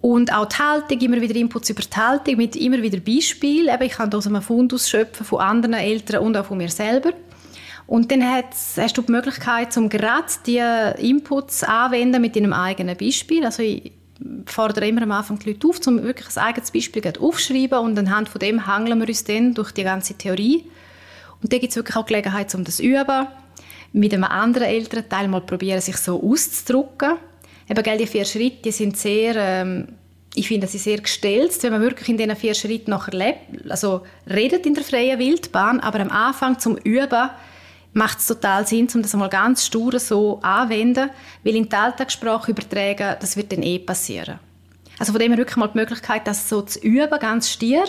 Und auch die Haltung, immer wieder Inputs über die Haltung, mit immer wieder Beispielen. ich kann aus einem Fundus schöpfen von anderen Eltern und auch von mir selber. Und dann hast du die Möglichkeit, um gerade diese Inputs anwenden mit deinem eigenen Beispiel. Also ich fordere immer am Anfang die Leute auf, um wirklich ein eigenes Beispiel aufzuschreiben und anhand von dem hangeln wir uns dann durch die ganze Theorie. Und da gibt es wirklich auch Gelegenheit, um das zu üben mit einem anderen Elternteil mal probieren, sich so auszudrücken. Eben, gell, die vier Schritte, die sind sehr, ähm, ich finde, sie sehr gestellt, wenn man wirklich in diesen vier Schritten nachher lebt, also redet in der freien Wildbahn, aber am Anfang zum Üben macht es total Sinn, um das einmal ganz stur so anzuwenden, weil in die Alltagssprache übertragen, das wird dann eh passieren. Also von dem her wirklich mal die Möglichkeit, das so zu üben, ganz stier,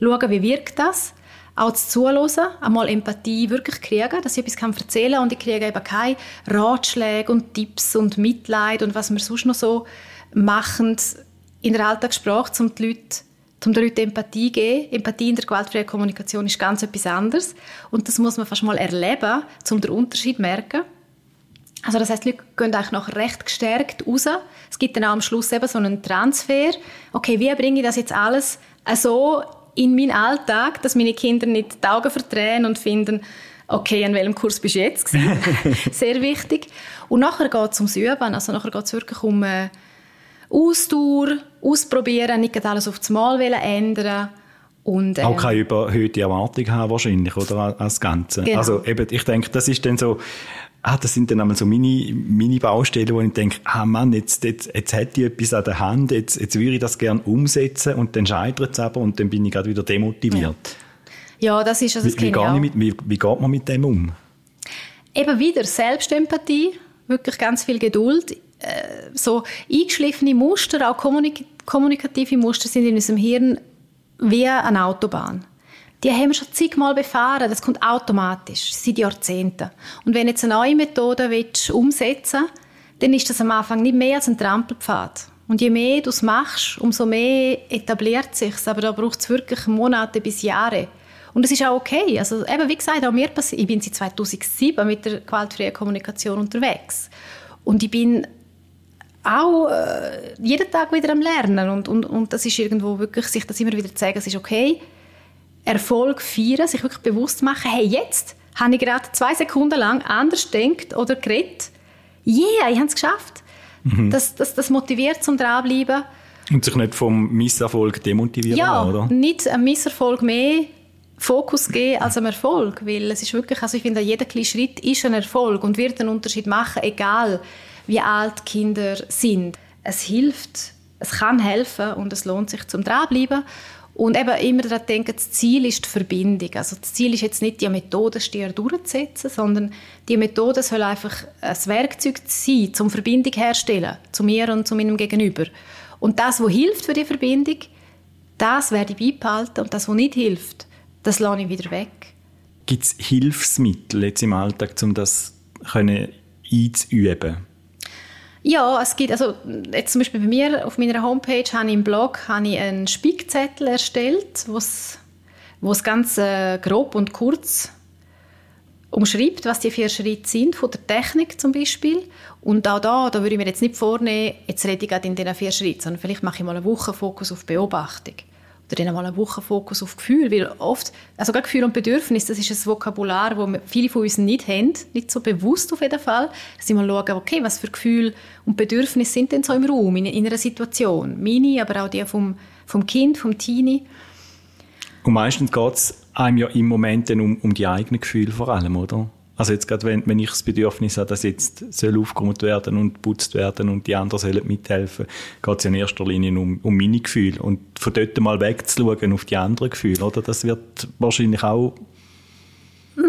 schauen, wie wirkt das auch zu zuhören, einmal Empathie wirklich kriegen, dass ich etwas erzählen kann und ich kriege eben keine Ratschläge und Tipps und Mitleid und was wir sonst noch so machen in der Alltagssprache, um um den Leuten Empathie zu geben. Empathie in der gewaltfreien Kommunikation ist ganz etwas anderes. Und das muss man fast mal erleben, um den Unterschied zu merken. Also das heißt, die Leute gehen eigentlich noch recht gestärkt raus. Es gibt dann auch am Schluss eben so einen Transfer. Okay, wie bringe ich das jetzt alles so in meinen Alltag, dass meine Kinder nicht die Augen verdrehen und finden, okay, an welchem Kurs bist du jetzt? Sehr wichtig. Und nachher geht es ums Üben. Also nachher geht es wirklich um äh, Ausdauer, ausprobieren, nicht alles auf das Mal ändern. Und, ähm, auch keine überhöhte Erwartung haben wahrscheinlich, oder, als Ganze. Genau. Also eben, ich denke, das ist dann so, ah, das sind dann einmal so meine, meine Baustellen, wo ich denke, ah Mann, jetzt, jetzt, jetzt hätte ich etwas an der Hand, jetzt, jetzt würde ich das gerne umsetzen und dann scheitert es aber und dann bin ich gerade wieder demotiviert. Ja, ja das ist also das wie, wie, mit, wie, wie geht man mit dem um? Eben wieder Selbstempathie, wirklich ganz viel Geduld. Äh, so eingeschliffene Muster, auch kommunik kommunikative Muster sind in unserem Hirn wie eine Autobahn die haben wir schon zigmal befahren. Das kommt automatisch, seit Jahrzehnten. Und wenn du jetzt eine neue Methode willst, umsetzen dann ist das am Anfang nicht mehr als ein Trampelpfad. Und je mehr du es machst, umso mehr etabliert sich Aber da braucht es wirklich Monate bis Jahre. Und es ist auch okay. Also eben, wie gesagt, auch mir passiert, ich bin seit 2007 mit der gewaltfreien Kommunikation unterwegs. Und ich bin auch äh, jeden Tag wieder am Lernen. Und, und, und das ist irgendwo wirklich, sich das immer wieder zu sagen, es ist okay, Erfolg feiern, sich wirklich bewusst machen, hey, jetzt habe ich gerade zwei Sekunden lang anders denkt oder geredet. Yeah, ich habe es geschafft. Mhm. Das, das, das motiviert zum dranbleiben. Und sich nicht vom Misserfolg demotivieren ja, oder? nicht ein Misserfolg mehr Fokus geben als einem Erfolg, weil es ist wirklich, also ich finde, jeder kleine Schritt ist ein Erfolg und wird einen Unterschied machen, egal wie alt Kinder sind. Es hilft, es kann helfen und es lohnt sich zum dranbleiben. Und eben immer daran denken, das Ziel ist die Verbindung. Also das Ziel ist jetzt nicht, die Methode stier durchzusetzen, sondern die Methode soll einfach ein Werkzeug sein, zum Verbindung herzustellen, zu mir und zu meinem Gegenüber. Und das, was hilft für die Verbindung, das werde ich beibehalten und das, was nicht hilft, das lasse ich wieder weg. Gibt es Hilfsmittel jetzt im Alltag, um das einzuüben? Ja, es gibt, also jetzt zum Beispiel bei mir auf meiner Homepage habe ich im Blog habe ich einen Spickzettel erstellt, wo es ganz äh, grob und kurz umschreibt, was die vier Schritte sind, von der Technik zum Beispiel. Und auch da, da würde ich mir jetzt nicht vornehmen, jetzt rede ich gerade in diesen vier Schritten, sondern vielleicht mache ich mal eine Woche Fokus auf Beobachtung oder dann mal eine Woche auf Gefühl, weil oft, also Gefühl und Bedürfnis, das ist ein Vokabular, das viele von uns nicht haben, nicht so bewusst auf jeden Fall, dass sie mal schauen, okay, was für Gefühl und Bedürfnisse sind denn so im Raum, in, in einer Situation, meine, aber auch die vom, vom Kind, vom Teenie. Und meistens geht es einem ja im Moment dann um, um die eigenen Gefühle vor allem, oder? Also jetzt gerade, wenn, wenn ich das Bedürfnis habe, dass jetzt soll aufgeräumt werden und geputzt werden und die anderen sollen mithelfen, geht es in erster Linie um, um meine Gefühle. Und von dort mal wegzuschauen auf die anderen Gefühle, oder? Das wird wahrscheinlich auch... Mm.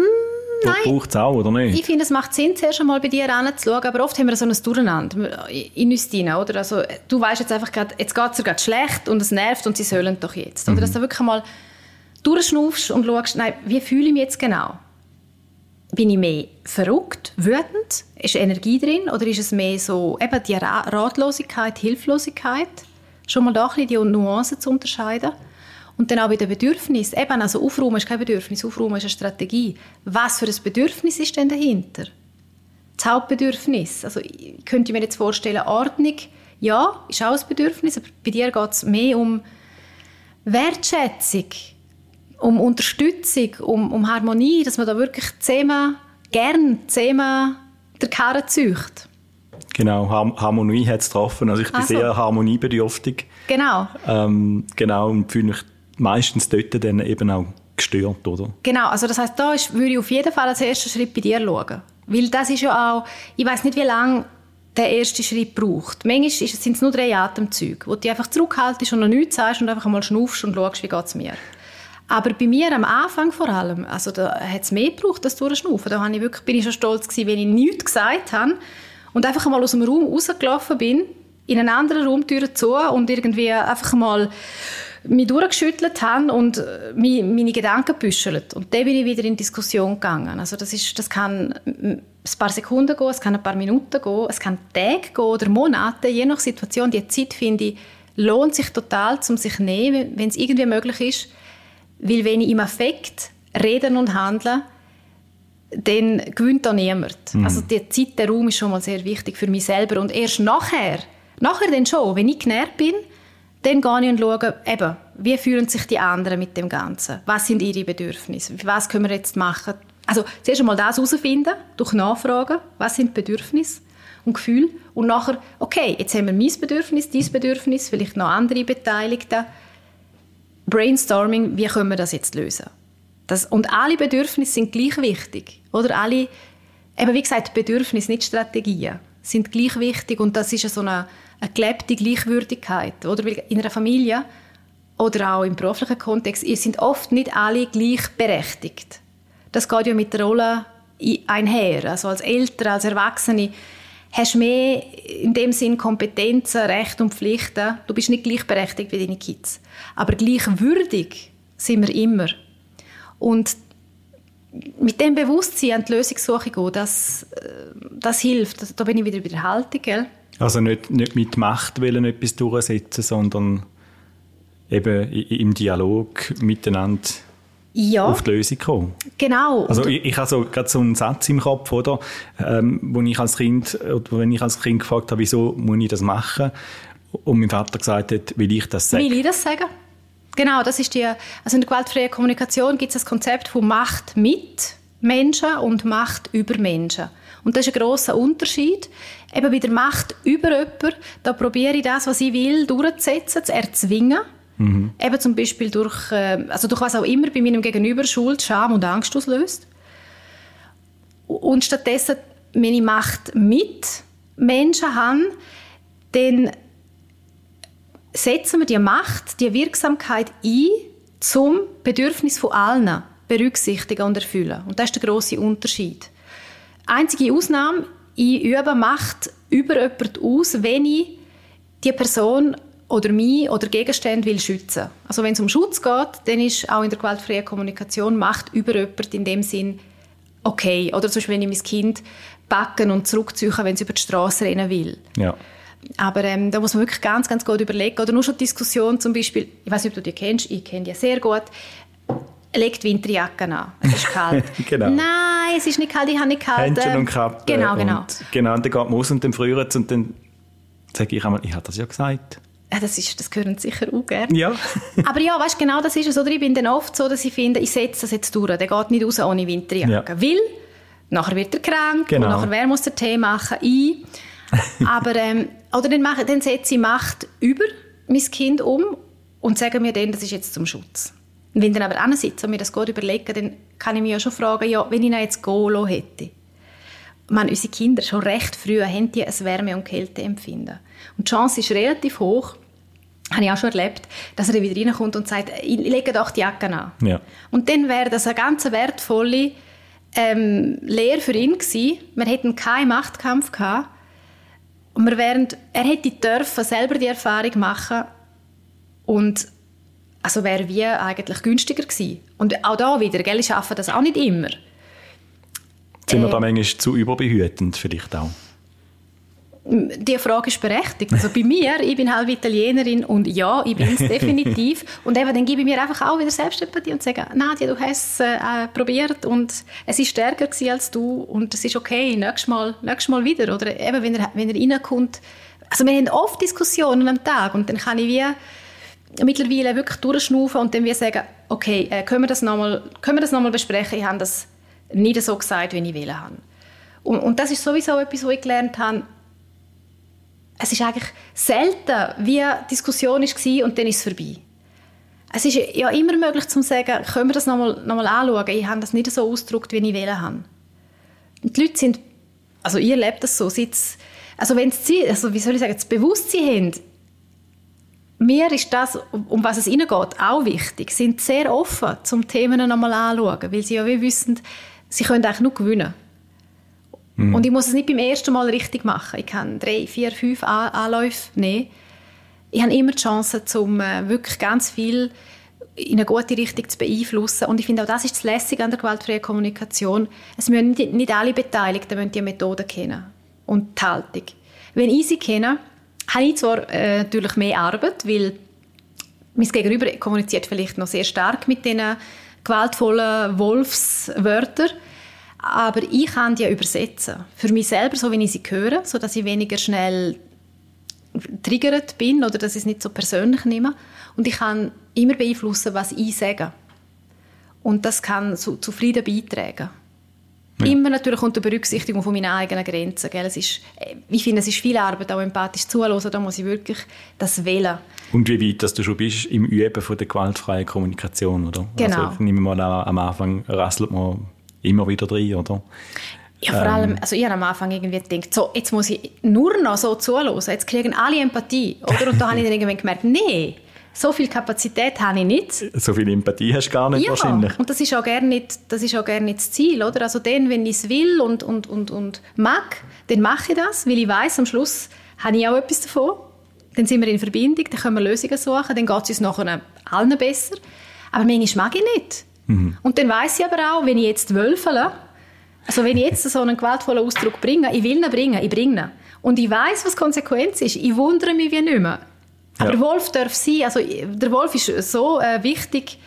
Braucht es auch, oder nicht? Ich finde, es macht Sinn, zuerst einmal bei dir anzuschauen, aber oft haben wir so ein Durcheinander in uns drin, oder? Also, du weißt jetzt einfach gerade, jetzt geht es dir gerade schlecht und es nervt und sie sollen doch jetzt. Oder mhm. dass du wirklich mal durchschnaufst und schaust, nein, wie fühle ich mich jetzt genau? Bin ich mehr verrückt, wütend? Ist Energie drin? Oder ist es mehr so eben die Ratlosigkeit, Hilflosigkeit? Schon mal da ein bisschen die Nuancen zu unterscheiden. Und dann auch bei den Bedürfnissen. Eben, also Aufräumen ist kein Bedürfnis, Aufräumen ist eine Strategie. Was für ein Bedürfnis ist denn dahinter? Das Hauptbedürfnis. Also ich könnte mir jetzt vorstellen, Ordnung, ja, ist auch ein Bedürfnis, aber bei dir geht es mehr um Wertschätzung um Unterstützung, um, um Harmonie, dass man da wirklich zusammen, gern zusammen der Karre zücht. Genau, Harmonie hat es getroffen. Also ich bin also, sehr harmoniebedürftig. Genau. Ähm, genau, und fühle mich meistens dort dann eben auch gestört, oder? Genau, also das heißt, da ist, würde ich auf jeden Fall als ersten Schritt bei dir schauen. Weil das ist ja auch, ich weiß nicht, wie lange der erste Schritt braucht. Manchmal sind es nur drei Atemzüge, wo du einfach zurückhaltest und noch nichts sagst und einfach mal schnaufst und schaust, wie geht es mir. Aber bei mir am Anfang vor allem, also da hat es mehr gebraucht, das Durchschnaufen. Da ich wirklich, bin ich schon stolz gewesen, wenn ich nichts gesagt habe und einfach mal aus dem Raum rausgelaufen bin, in einen anderen Raum, Türen zu und irgendwie einfach mal mich durchgeschüttelt habe und äh, meine Gedanken büschelt. Und dann bin ich wieder in Diskussion gegangen. Also das, ist, das kann ein paar Sekunden gehen, es kann ein paar Minuten gehen, es kann Tage gehen oder Monate, je nach Situation. Die Zeit, finde ich, lohnt sich total, um sich zu nehmen, wenn es irgendwie möglich ist, weil wenn ich im Affekt reden und handeln, dann gewinnt da niemand. Mhm. Also die Zeit, der Raum ist schon mal sehr wichtig für mich selber. Und erst nachher, nachher dann schon, wenn ich genährt bin, dann gehe ich und schaue, eben, wie fühlen sich die anderen mit dem Ganzen? Was sind ihre Bedürfnisse? Was können wir jetzt machen? Also zuerst einmal das herausfinden, durch Nachfragen, was sind Bedürfnisse und Gefühle. Und nachher, okay, jetzt haben wir mein Bedürfnis, dein Bedürfnis, vielleicht noch andere Beteiligte Brainstorming, wie können wir das jetzt lösen? Das, und alle Bedürfnisse sind gleich wichtig. Oder alle, eben wie gesagt, Bedürfnisse, nicht Strategien, sind gleich wichtig und das ist so eine, eine gelebte Gleichwürdigkeit. Oder? Weil in einer Familie oder auch im beruflichen Kontext sind oft nicht alle gleichberechtigt. Das geht ja mit der Rolle einher. Also als Eltern, als Erwachsene hast mehr in dem Sinn Kompetenzen, Rechte und Pflichten. Du bist nicht gleichberechtigt wie deine Kids. Aber gleichwürdig sind wir immer. Und mit dem Bewusstsein an die Lösungssuche gehen, das, äh, das hilft. Da bin ich wieder bei der Haltung. Gell? Also nicht, nicht mit Macht wollen etwas durchsetzen, sondern eben im Dialog miteinander ja. auf die Lösung kommen. Genau. Also ich, ich habe so, gerade so einen Satz im Kopf, oder, ähm, wo ich als Kind, oder wenn ich als Kind gefragt habe, wieso muss ich das machen? Und mein Vater gesagt hat, will ich das sagen? Will ich das sagen? Genau, das ist die, also in der gewaltfreien Kommunikation gibt es das Konzept von Macht mit Menschen und Macht über Menschen. Und das ist ein grosser Unterschied. Eben bei der Macht über jemanden, da probiere ich das, was ich will, durchzusetzen, zu erzwingen. Mhm. Eben zum Beispiel durch, äh, also durch was auch immer bei meinem Gegenüber Schuld, Scham und Angst auslöst. Und stattdessen, wenn ich Macht mit Menschen habe, dann setzen wir die Macht, die Wirksamkeit ein, zum Bedürfnis von allen berücksichtigen und erfüllen. Und das ist der große Unterschied. Einzige Ausnahme, ich übe Macht über jemanden aus, wenn ich die Person oder mich oder Gegenstände will schützen. Also wenn es um Schutz geht, dann ist auch in der gewaltfreien Kommunikation Macht über jemanden in dem Sinn okay. Oder zum Beispiel, wenn ich mein Kind backen und zurückziehen, wenn es über die Straße rennen will. Ja. Aber ähm, da muss man wirklich ganz, ganz gut überlegen. Oder nur schon die Diskussion zum Beispiel, ich weiß nicht, ob du die kennst, ich kenne die sehr gut, legt Winterjacken an. Es ist kalt. genau. Nein, es ist nicht kalt, ich habe nicht kalt. Händchen und Kappe. Genau, genau. Und, genau, und dann geht man aus und dann friert und dann sage ich einmal, ich habe das ja gesagt. Ja, das, ist, das gehören sicher auch gerne. Ja. Aber ja, weißt genau das ist es. Oder ich bin dann oft so, dass ich finde, ich setze das jetzt durch. Der geht nicht raus ohne Winterjacke. Ja. Weil, nachher wird er krank genau. und nachher wer muss der Tee machen? Ich. Aber, ähm, oder dann, mache, dann setze ich Macht über mein Kind um und sage mir dann, das ist jetzt zum Schutz. Und wenn dann aber sitze und mir das gut überlege, dann kann ich mich ja schon fragen, ja, wenn ich ihn jetzt gehen hätte. meine, unsere Kinder schon recht früh haben die ein Wärme- und Kälteempfinden. Und die Chance ist relativ hoch, habe ich auch schon erlebt, dass er wieder reinkommt und sagt, ich lege doch die Jacke an. Ja. Und dann wäre das eine ganz wertvolle ähm, Lehre für ihn gewesen. Wir hätten keinen Machtkampf gehabt. Und wir wären, er hätte dürfen selber die Erfahrung machen und also wäre wie eigentlich günstiger gewesen. Und auch da wieder, gell, ich arbeite das auch nicht immer. Sind wir da äh, manchmal zu überbehütend vielleicht auch? Die Frage ist berechtigt. Also bei mir, ich bin halb Italienerin und ja, ich bin es definitiv. Und eben, dann gebe ich mir einfach auch wieder Selbstempathie und sage, Nadja, du hast es äh, probiert und es ist stärker gewesen als du und es ist okay, nächstes Mal, nächstes Mal wieder. Oder eben, wenn er, wenn er reinkommt. Also wir haben oft Diskussionen am Tag und dann kann ich wie mittlerweile wirklich durchschnaufen und dann wie sagen, okay, äh, können wir das nochmal noch besprechen? Ich habe das nicht so gesagt, wie ich will. Und, und das ist sowieso etwas, was ich gelernt habe, es ist eigentlich selten, wie die Diskussion war und dann ist es vorbei. Es ist ja immer möglich zu sagen, können wir das nochmal noch mal anschauen? Ich habe das nicht so ausgedrückt, wie ich wählen habe. Und die Leute sind, also ihr lebt das so, also wenn sie, also wie soll ich sagen, das Bewusstsein haben, mir ist das, um was es ihnen geht, auch wichtig, Sie sind sehr offen, zum Themen nochmal anschauen, weil sie ja wie wissen, sie können eigentlich nur gewinnen. Mhm. Und ich muss es nicht beim ersten Mal richtig machen. Ich kann drei, vier, fünf Anläufe nehmen. Ich habe immer die Chance, um äh, wirklich ganz viel in eine gute Richtung zu beeinflussen. Und ich finde, auch das ist das Lässige an der gewaltfreien Kommunikation. Es müssen nicht, nicht alle Beteiligten müssen die Methode kennen und die Haltung. Wenn ich sie kenne, habe ich zwar äh, natürlich mehr Arbeit, weil mein Gegenüber kommuniziert vielleicht noch sehr stark mit diesen gewaltvollen Wolfswörtern, aber ich kann die übersetzen. Für mich selber, so wie ich sie höre, sodass ich weniger schnell triggert bin oder dass ich es nicht so persönlich nehme. Und ich kann immer beeinflussen, was ich sage. Und das kann zu, zu Frieden beitragen. Ja. Immer natürlich unter Berücksichtigung von meinen eigenen Grenzen. Gell? Es ist, ich finde, es ist viel Arbeit, auch empathisch zuhören. Da muss ich wirklich das wählen. Und wie weit dass du schon bist im Üben von der gewaltfreien Kommunikation, oder? Genau. Also, ich nehme mal an, am Anfang rasselt man immer wieder drin, oder? Ja, vor allem, ähm. also ich habe am Anfang irgendwie gedacht, so, jetzt muss ich nur noch so zuhören, jetzt kriegen alle Empathie, oder? Und da habe ich dann irgendwann gemerkt, nee, so viel Kapazität habe ich nicht. So viel Empathie hast du gar nicht ja, wahrscheinlich. und das ist auch gerne nicht, das ist auch gerne nicht das Ziel, oder? Also dann, wenn ich es will und, und, und, und mag, dann mache ich das, weil ich weiß, am Schluss habe ich auch etwas davon. Dann sind wir in Verbindung, dann können wir Lösungen suchen, dann geht es uns nachher allen besser. Aber manchmal mag ich nicht. Mhm. Und dann weiß ich aber auch, wenn ich jetzt wölfele, also wenn ich jetzt so einen gewaltvollen Ausdruck bringe, ich will ihn bringen, ich bringe ihn. Und ich weiß, was die Konsequenz ist. Ich wundere mich wie nicht mehr. Aber ja. der Wolf darf sein, also der Wolf ist so äh, wichtig,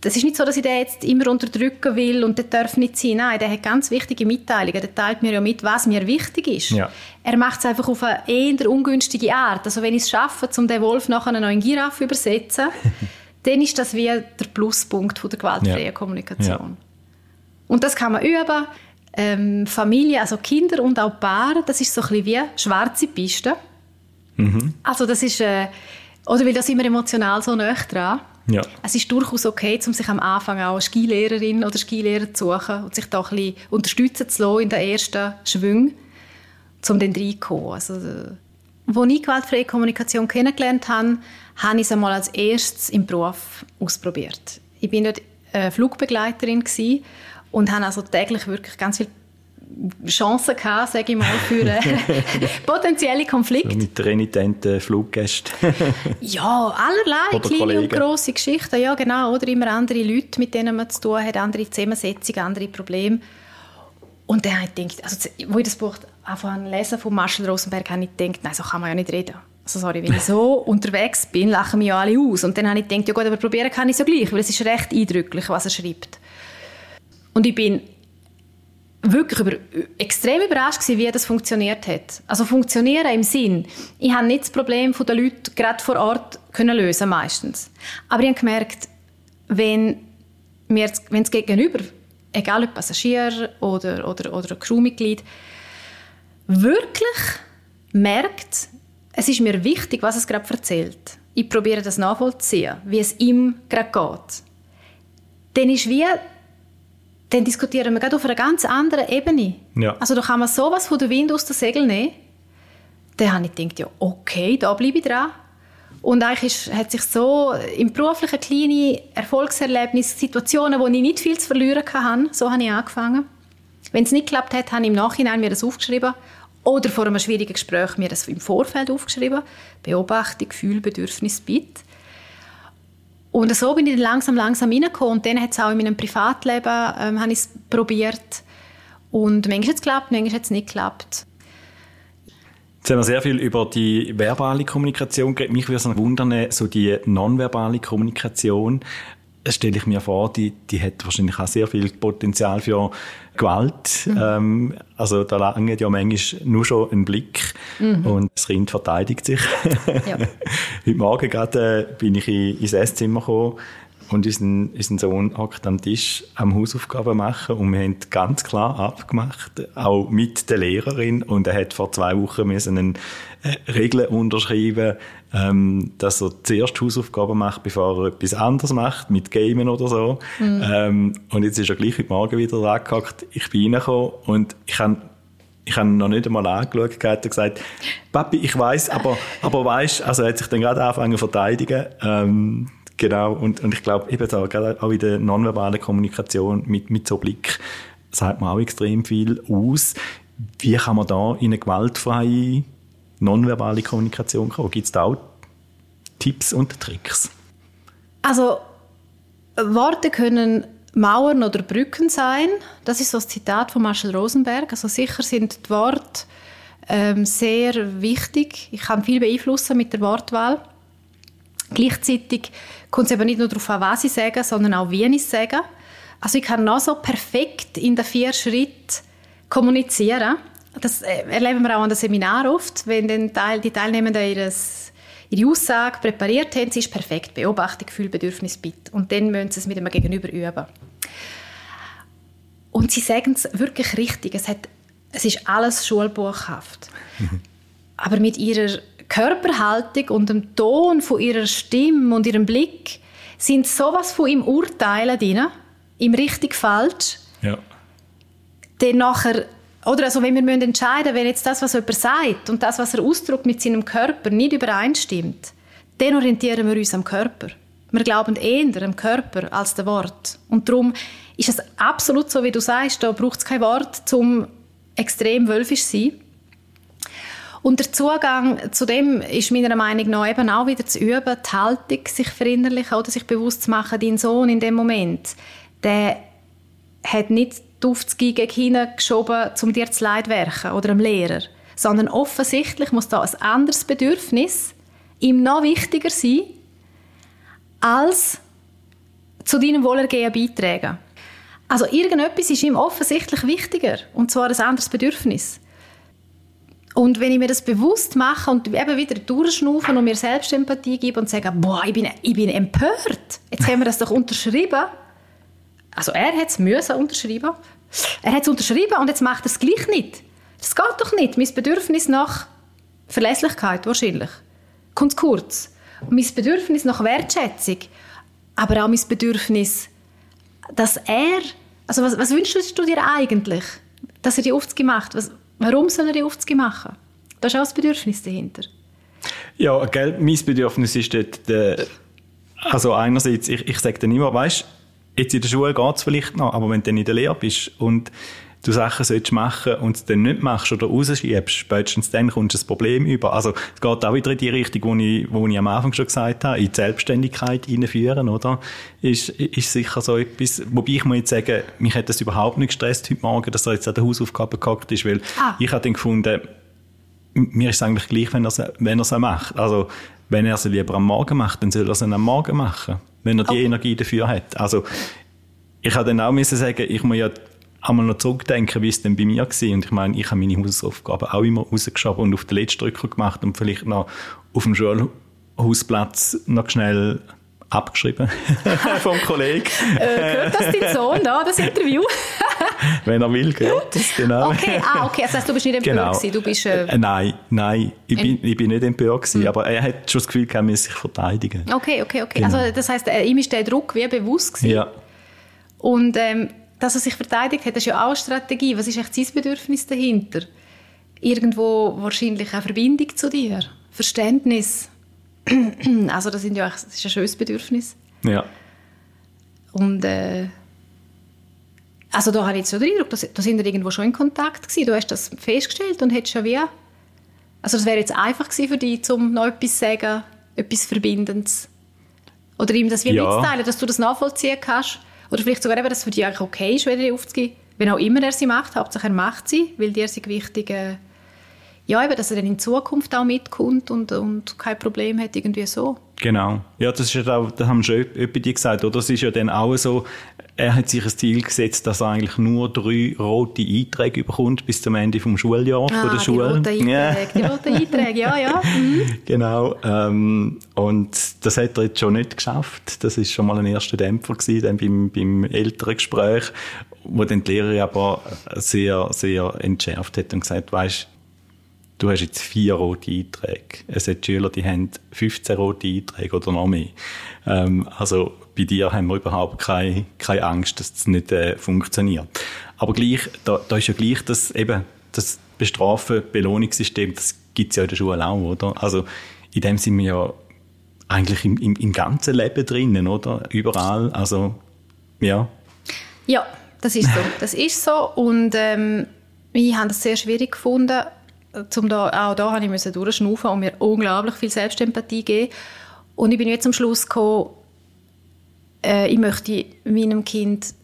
das ist nicht so, dass ich den jetzt immer unterdrücken will und der darf nicht sein. Nein, der hat ganz wichtige Mitteilungen. Der teilt mir ja mit, was mir wichtig ist. Ja. Er macht es einfach auf eine eher ungünstige Art. Also wenn ich es schaffe, um den Wolf nachher noch in Giraffe zu übersetzen, dann ist das wie der Pluspunkt von der gewaltfreien Ja. Kommunikation. Ja. Und das kann man üben. Ähm, Familie, also Kinder und auch Paare, das ist so ein bisschen wie schwarze Piste. Also das ist, äh, oder weil da sind wir emotional so nah dran. Ja. Es ist durchaus okay, um sich am Anfang auch eine Skilehrerin oder Skilehrer zu suchen und sich da ein bisschen unterstützen zu lassen in den ersten Schwüngen, um dann reinzukommen. Also, äh, wo ich gewaltfreie Kommunikation kennengelernt habe, habe ich es einmal als erstes im Beruf ausprobiert. Ich bin dort äh, Flugbegleiterin und habe also täglich wirklich ganz viele Chancen gehabt, sage ich mal, für äh, potenzielle Konflikte. So mit renitenten Fluggästen. Ja, allerlei, Oder kleine und Kollegen. grosse Geschichten, ja genau, oder immer andere Leute, mit denen man zu tun hat, andere Zusammensetzungen, andere Probleme. Und dann habe ich gedacht, also, wo ich das Buch zu lesen von Marshall Rosenberg, habe ich gedacht, nein, so kann man ja nicht reden. Also sorry, wenn ich so unterwegs bin, lachen mich ja alle aus. Und dann habe ich gedacht, ja gut, aber probieren kann ich es ja gleich, weil es ist recht eindrücklich, was er schreibt. Und ich bin wirklich über, extrem überrascht gewesen, wie das funktioniert hat. Also funktionieren im Sinn, ich habe nicht das Problem von den Leuten gerade vor Ort können lösen meistens. Aber ich habe gemerkt, wenn mir wenn das Gegenüber, egal ob Passagier oder, oder, oder Crewmitglied, wirklich merkt, es ist mir wichtig, was es gerade erzählt. Ich probiere das nachvollziehen, wie es ihm gerade geht. Dann ist wie dann diskutieren wir gerade auf einer ganz anderen Ebene. Ja. Also da kann man sowas von der Wind aus den Segeln nehmen. Dann habe ich gedacht, ja, okay, da bleibe ich dran. Und eigentlich ist, hat sich so im beruflichen kleine Erfolgserlebnis, Situationen, wo ich nicht viel zu verlieren hatte, so habe ich angefangen. Wenn es nicht geklappt hat, habe ich im Nachhinein mir das aufgeschrieben oder vor einem schwierigen Gespräch mir das im Vorfeld aufgeschrieben. Beobachtung, Gefühl, Bedürfnis, Bitte. Und so bin ich dann langsam, langsam reingekommen. Und dann hat es auch in meinem Privatleben ähm, probiert. Und manchmal hat es geklappt, manchmal hat es nicht geklappt. Jetzt haben wir sehr viel über die verbale Kommunikation geredet. Mich würde es wundern, so die nonverbale Kommunikation, stelle ich mir vor, die, die hat wahrscheinlich auch sehr viel Potenzial für Gewalt. Ähm, also da langt ja manchmal nur schon ein Blick und das Kind verteidigt sich. Ja. Heute Morgen gerade äh, bin ich in, ins Esszimmer gekommen und unser, unser Sohn hockt am Tisch am Hausaufgaben machen und wir haben ganz klar abgemacht, auch mit der Lehrerin und er hat vor zwei Wochen müssen eine äh, Regel unterschreiben, ähm, dass er zuerst Hausaufgaben macht, bevor er etwas anderes macht, mit Gamen oder so. Ähm, und jetzt ist er gleich heute Morgen wieder dran gehockt. Ich bin reingekommen und ich habe ich habe noch nicht einmal angeschaut gehabt und gesagt, Papi, ich weiß, aber, aber weißt, also er hat sich dann gerade angefangen zu verteidigen. Ähm, genau, und, und ich glaube, eben da, gerade auch in der nonverbalen Kommunikation mit, mit so Blick sagt man auch extrem viel aus. Wie kann man da in eine gewaltfreie nonverbale Kommunikation kommen? Gibt es da auch Tipps und Tricks? Also Worte können Mauern oder Brücken sein. Das ist so das Zitat von Marshall Rosenberg. Also sicher sind die Worte ähm, sehr wichtig. Ich kann viel beeinflussen mit der Wortwahl. Gleichzeitig kommt es aber nicht nur darauf an, was ich sage, sondern auch, wie ich sage. Also ich kann noch so perfekt in den vier Schritten kommunizieren. Das äh, erleben wir auch an den Seminaren oft, wenn den Teil, die Teilnehmenden ihres, ihre Aussage präpariert haben. Sie ist perfekt. Beobachtung, Gefühl, Bedürfnis, Bitte. Und dann müssen sie es mit einem Gegenüber üben. Und sie sagen es wirklich richtig. Es, hat, es ist alles schulbuchhaft. Aber mit ihrer Körperhaltung und dem Ton von ihrer Stimme und ihrem Blick sind sowas von im Urteilen drin, im richtig falsch, Ja. dann nachher, oder also wenn wir müssen entscheiden, wenn jetzt das, was jemand sagt und das, was er ausdrückt mit seinem Körper, nicht übereinstimmt, dann orientieren wir uns am Körper. Wir glauben eher am Körper als dem Wort. Und darum ist es absolut so, wie du sagst, da braucht es kein Wort, um extrem wölfisch zu sein. Und der Zugang zu dem ist meiner Meinung nach eben auch wieder zu üben, die Haltung sich verinnerlichen oder sich bewusst zu machen, dein Sohn in dem Moment, der hat nicht die Aufzüge hingeschoben, um dir zu leid werken oder dem Lehrer, sondern offensichtlich muss da ein anderes Bedürfnis ihm noch wichtiger sein, als zu deinem Wohlergehen beitragen. Also irgendetwas ist ihm offensichtlich wichtiger, und zwar ein anderes Bedürfnis. Und wenn ich mir das bewusst mache und eben wieder durchschnaufen und mir selbst Empathie gebe und sage, boah, ich bin, ich bin empört, jetzt haben wir das doch unterschrieben. Also er hat es müssen. Er hat es unterschrieben und jetzt macht er es gleich nicht. Das geht doch nicht. Mein Bedürfnis nach Verlässlichkeit wahrscheinlich. Kommt kurz. Mein Bedürfnis nach Wertschätzung. Aber auch mein Bedürfnis, dass er... Also was, was wünschst du dir eigentlich? Dass er die Aufzüge macht? Was, warum soll er die Aufzüge machen? Da ist auch das Bedürfnis dahinter. Ja, gell, mein Bedürfnis ist dort... Der, also einerseits, ich, ich sage dann immer, weißt jetzt in der Schule geht es vielleicht noch, aber wenn du dann in der Lehre bist und du Sachen sollst machen und es dann nicht machst oder rausschiebst, spätestens dann kommst du ein Problem über. Also es geht auch wieder in die Richtung, wo ich, wo ich am Anfang schon gesagt habe, in die Selbstständigkeit hineinführen, oder? Ist, ist sicher so etwas, wobei ich muss jetzt sagen, mich hat das überhaupt nicht gestresst heute Morgen, dass er jetzt an der Hausaufgabe gehackt ist, weil ah. ich habe dann gefunden, mir ist es eigentlich gleich, wenn er es wenn er's macht. Also wenn er es lieber am Morgen macht, dann soll er es am Morgen machen, wenn er die okay. Energie dafür hat. Also ich habe dann auch müssen sagen, ich muss ja einmal noch zurückdenken, wie es denn bei mir war. Und ich meine, ich habe meine Hausaufgaben auch immer rausgeschoben und auf den letzten Drücker gemacht und vielleicht noch auf dem Schulhausplatz noch schnell abgeschrieben vom Kollegen. äh, hört das dein Sohn da, das Interview? Wenn er will, gehört das genau. Okay, ah, okay, das heißt, du bist nicht empört genau. gewesen, du bist... Äh, äh, nein, nein, ich bin, ich bin nicht empört gewesen, mhm. aber er hat schon das Gefühl, er müsse sich verteidigen. Okay, okay, okay. Genau. Also das heißt, äh, ihm ist der Druck wie bewusst gewesen. Ja. Und ähm, dass er sich verteidigt hat, das ist ja auch eine Strategie. Was ist echt sein Bedürfnis dahinter? Irgendwo wahrscheinlich eine Verbindung zu dir, Verständnis. also das, sind ja, das ist ein schönes Bedürfnis. Ja. Und äh, also da habe ich jetzt so den Eindruck, da sind wir irgendwo schon in Kontakt gewesen. Du hast das festgestellt und hättest schon wie... Also das wäre jetzt einfach gewesen für dich, um noch etwas zu sagen, etwas Verbindendes. Oder ihm das wie ja. mitzuteilen, dass du das nachvollziehen kannst. Oder vielleicht sogar eben, dass es für dich eigentlich okay ist, wenn er aufzugeben. Wenn auch immer er sie macht, Hauptsache er macht sie, weil dir sind wichtig, äh, ja, eben, dass er dann in Zukunft auch mitkommt und, und kein Problem hat, irgendwie so. Genau. Ja, das ist ja auch, das haben schon öppe die gesagt, oder? Das ist ja dann auch so, er hat sich ein Ziel gesetzt, dass er eigentlich nur drei rote Einträge bekommt bis zum Ende vom Schuljahr ah, von der Schule. Die roten Einträge, die roten Einträge, ja, ja. Mhm. Genau. Ähm, und das hat er jetzt schon nicht geschafft. Das ist schon mal ein erster Dämpfer gewesen, dann beim, beim älteren Gespräch, wo dann die Lehrerin aber sehr, sehr entschärft hat und gesagt, weißt, du hast jetzt vier rote Einträge. Es hat Schüler, die haben 15 rote Einträge oder noch mehr. Ähm, also bei dir haben wir überhaupt keine, keine Angst, dass das nicht äh, funktioniert. Aber gleich, da, da ist ja gleich das eben, das Bestrafen, Belohnungssystem, das gibt es ja in der Schule auch, oder? Also in dem sind wir ja eigentlich im, im, im ganzen Leben drinnen, oder? Überall, also ja. Ja, das ist so. Das ist so und ähm, ich habe es sehr schwierig gefunden, zum da, auch da habe ich durchschnaufen und mir unglaublich viel Selbstempathie geben. Und ich bin jetzt zum Schluss gekommen, äh, ich möchte meinem Kind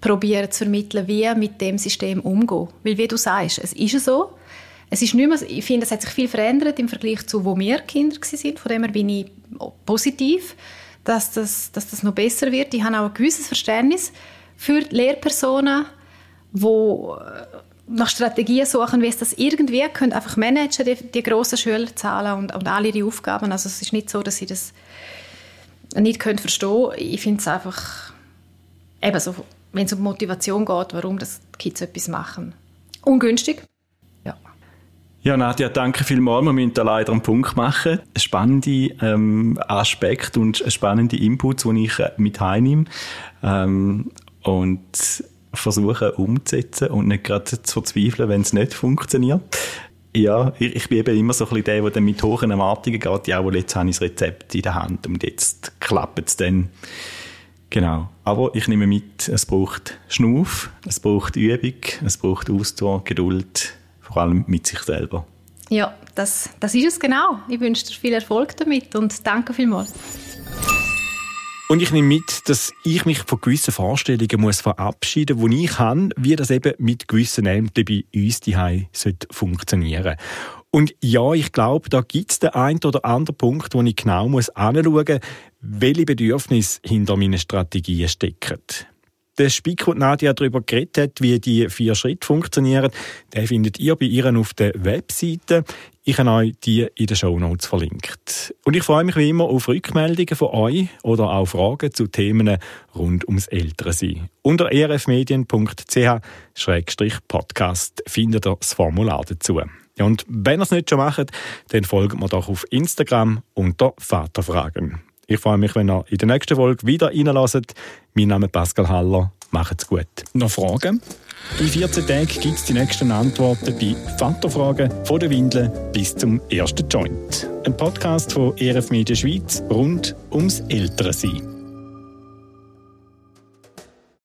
probieren zu vermitteln, wie mit dem System umgehen. Weil wie du sagst, es ist so. Es ist nicht mehr, ich finde, es hat sich viel verändert im Vergleich zu, wo wir Kinder waren. Von dem her bin ich positiv, dass das, dass das noch besser wird. Ich habe auch ein gewisses Verständnis für Lehrpersonen, die äh, nach Strategien suchen, wie es das irgendwie können, einfach managen, die, die grossen Schülerzahlen und, und alle ihre Aufgaben. Also es ist nicht so, dass sie das nicht können verstehen Ich finde es einfach, eben so, wenn es um Motivation geht, warum das Kids etwas machen. Ungünstig. Ja. Ja, Nadja, danke vielmals. Wir müssen da leider einen Punkt machen. Ein spannender ähm, Aspekt und spannende Inputs, die ich äh, mit heimnehme. Ähm, und versuchen umzusetzen und nicht gerade zu verzweifeln, wenn es nicht funktioniert. Ja, ich, ich bin eben immer so ein bisschen der, der dann mit hohen Erwartungen geht. Ja, wo jetzt habe ich das Rezept in der Hand und jetzt klappt es dann. Genau. Aber ich nehme mit, es braucht Schnuff, es braucht Übung, es braucht Ausdauer, Geduld, vor allem mit sich selber. Ja, das, das ist es genau. Ich wünsche dir viel Erfolg damit und danke vielmals. Und ich nehme mit, dass ich mich von gewissen Vorstellungen muss verabschieden muss, die ich habe, wie das eben mit gewissen Ämtern bei uns die funktionieren Und ja, ich glaube, da gibt es den einen oder anderen Punkt, wo ich genau anschauen muss, welche Bedürfnisse hinter meinen Strategien stecken. Der Spick und Nadia darüber geredet hat, wie die vier Schritte funktionieren, den findet ihr bei ihr auf der Webseite. Ich habe euch die in den Show Notes verlinkt. Und ich freue mich wie immer auf Rückmeldungen von euch oder auch Fragen zu Themen rund ums Älterensein. Unter erfmedien.ch-podcast findet ihr das Formular dazu. Und wenn ihr es nicht schon macht, dann folgt mir doch auf Instagram unter Vaterfragen. Ich freue mich, wenn ihr in der nächsten Folge wieder reinlasst. Mein Name ist Pascal Haller. Macht's gut. Noch Fragen? In 14 Tagen gibt es die nächsten Antworten bei Vaterfragen von der Windel bis zum ersten Joint. Ein Podcast von ERF Media Schweiz rund ums Ältere sein.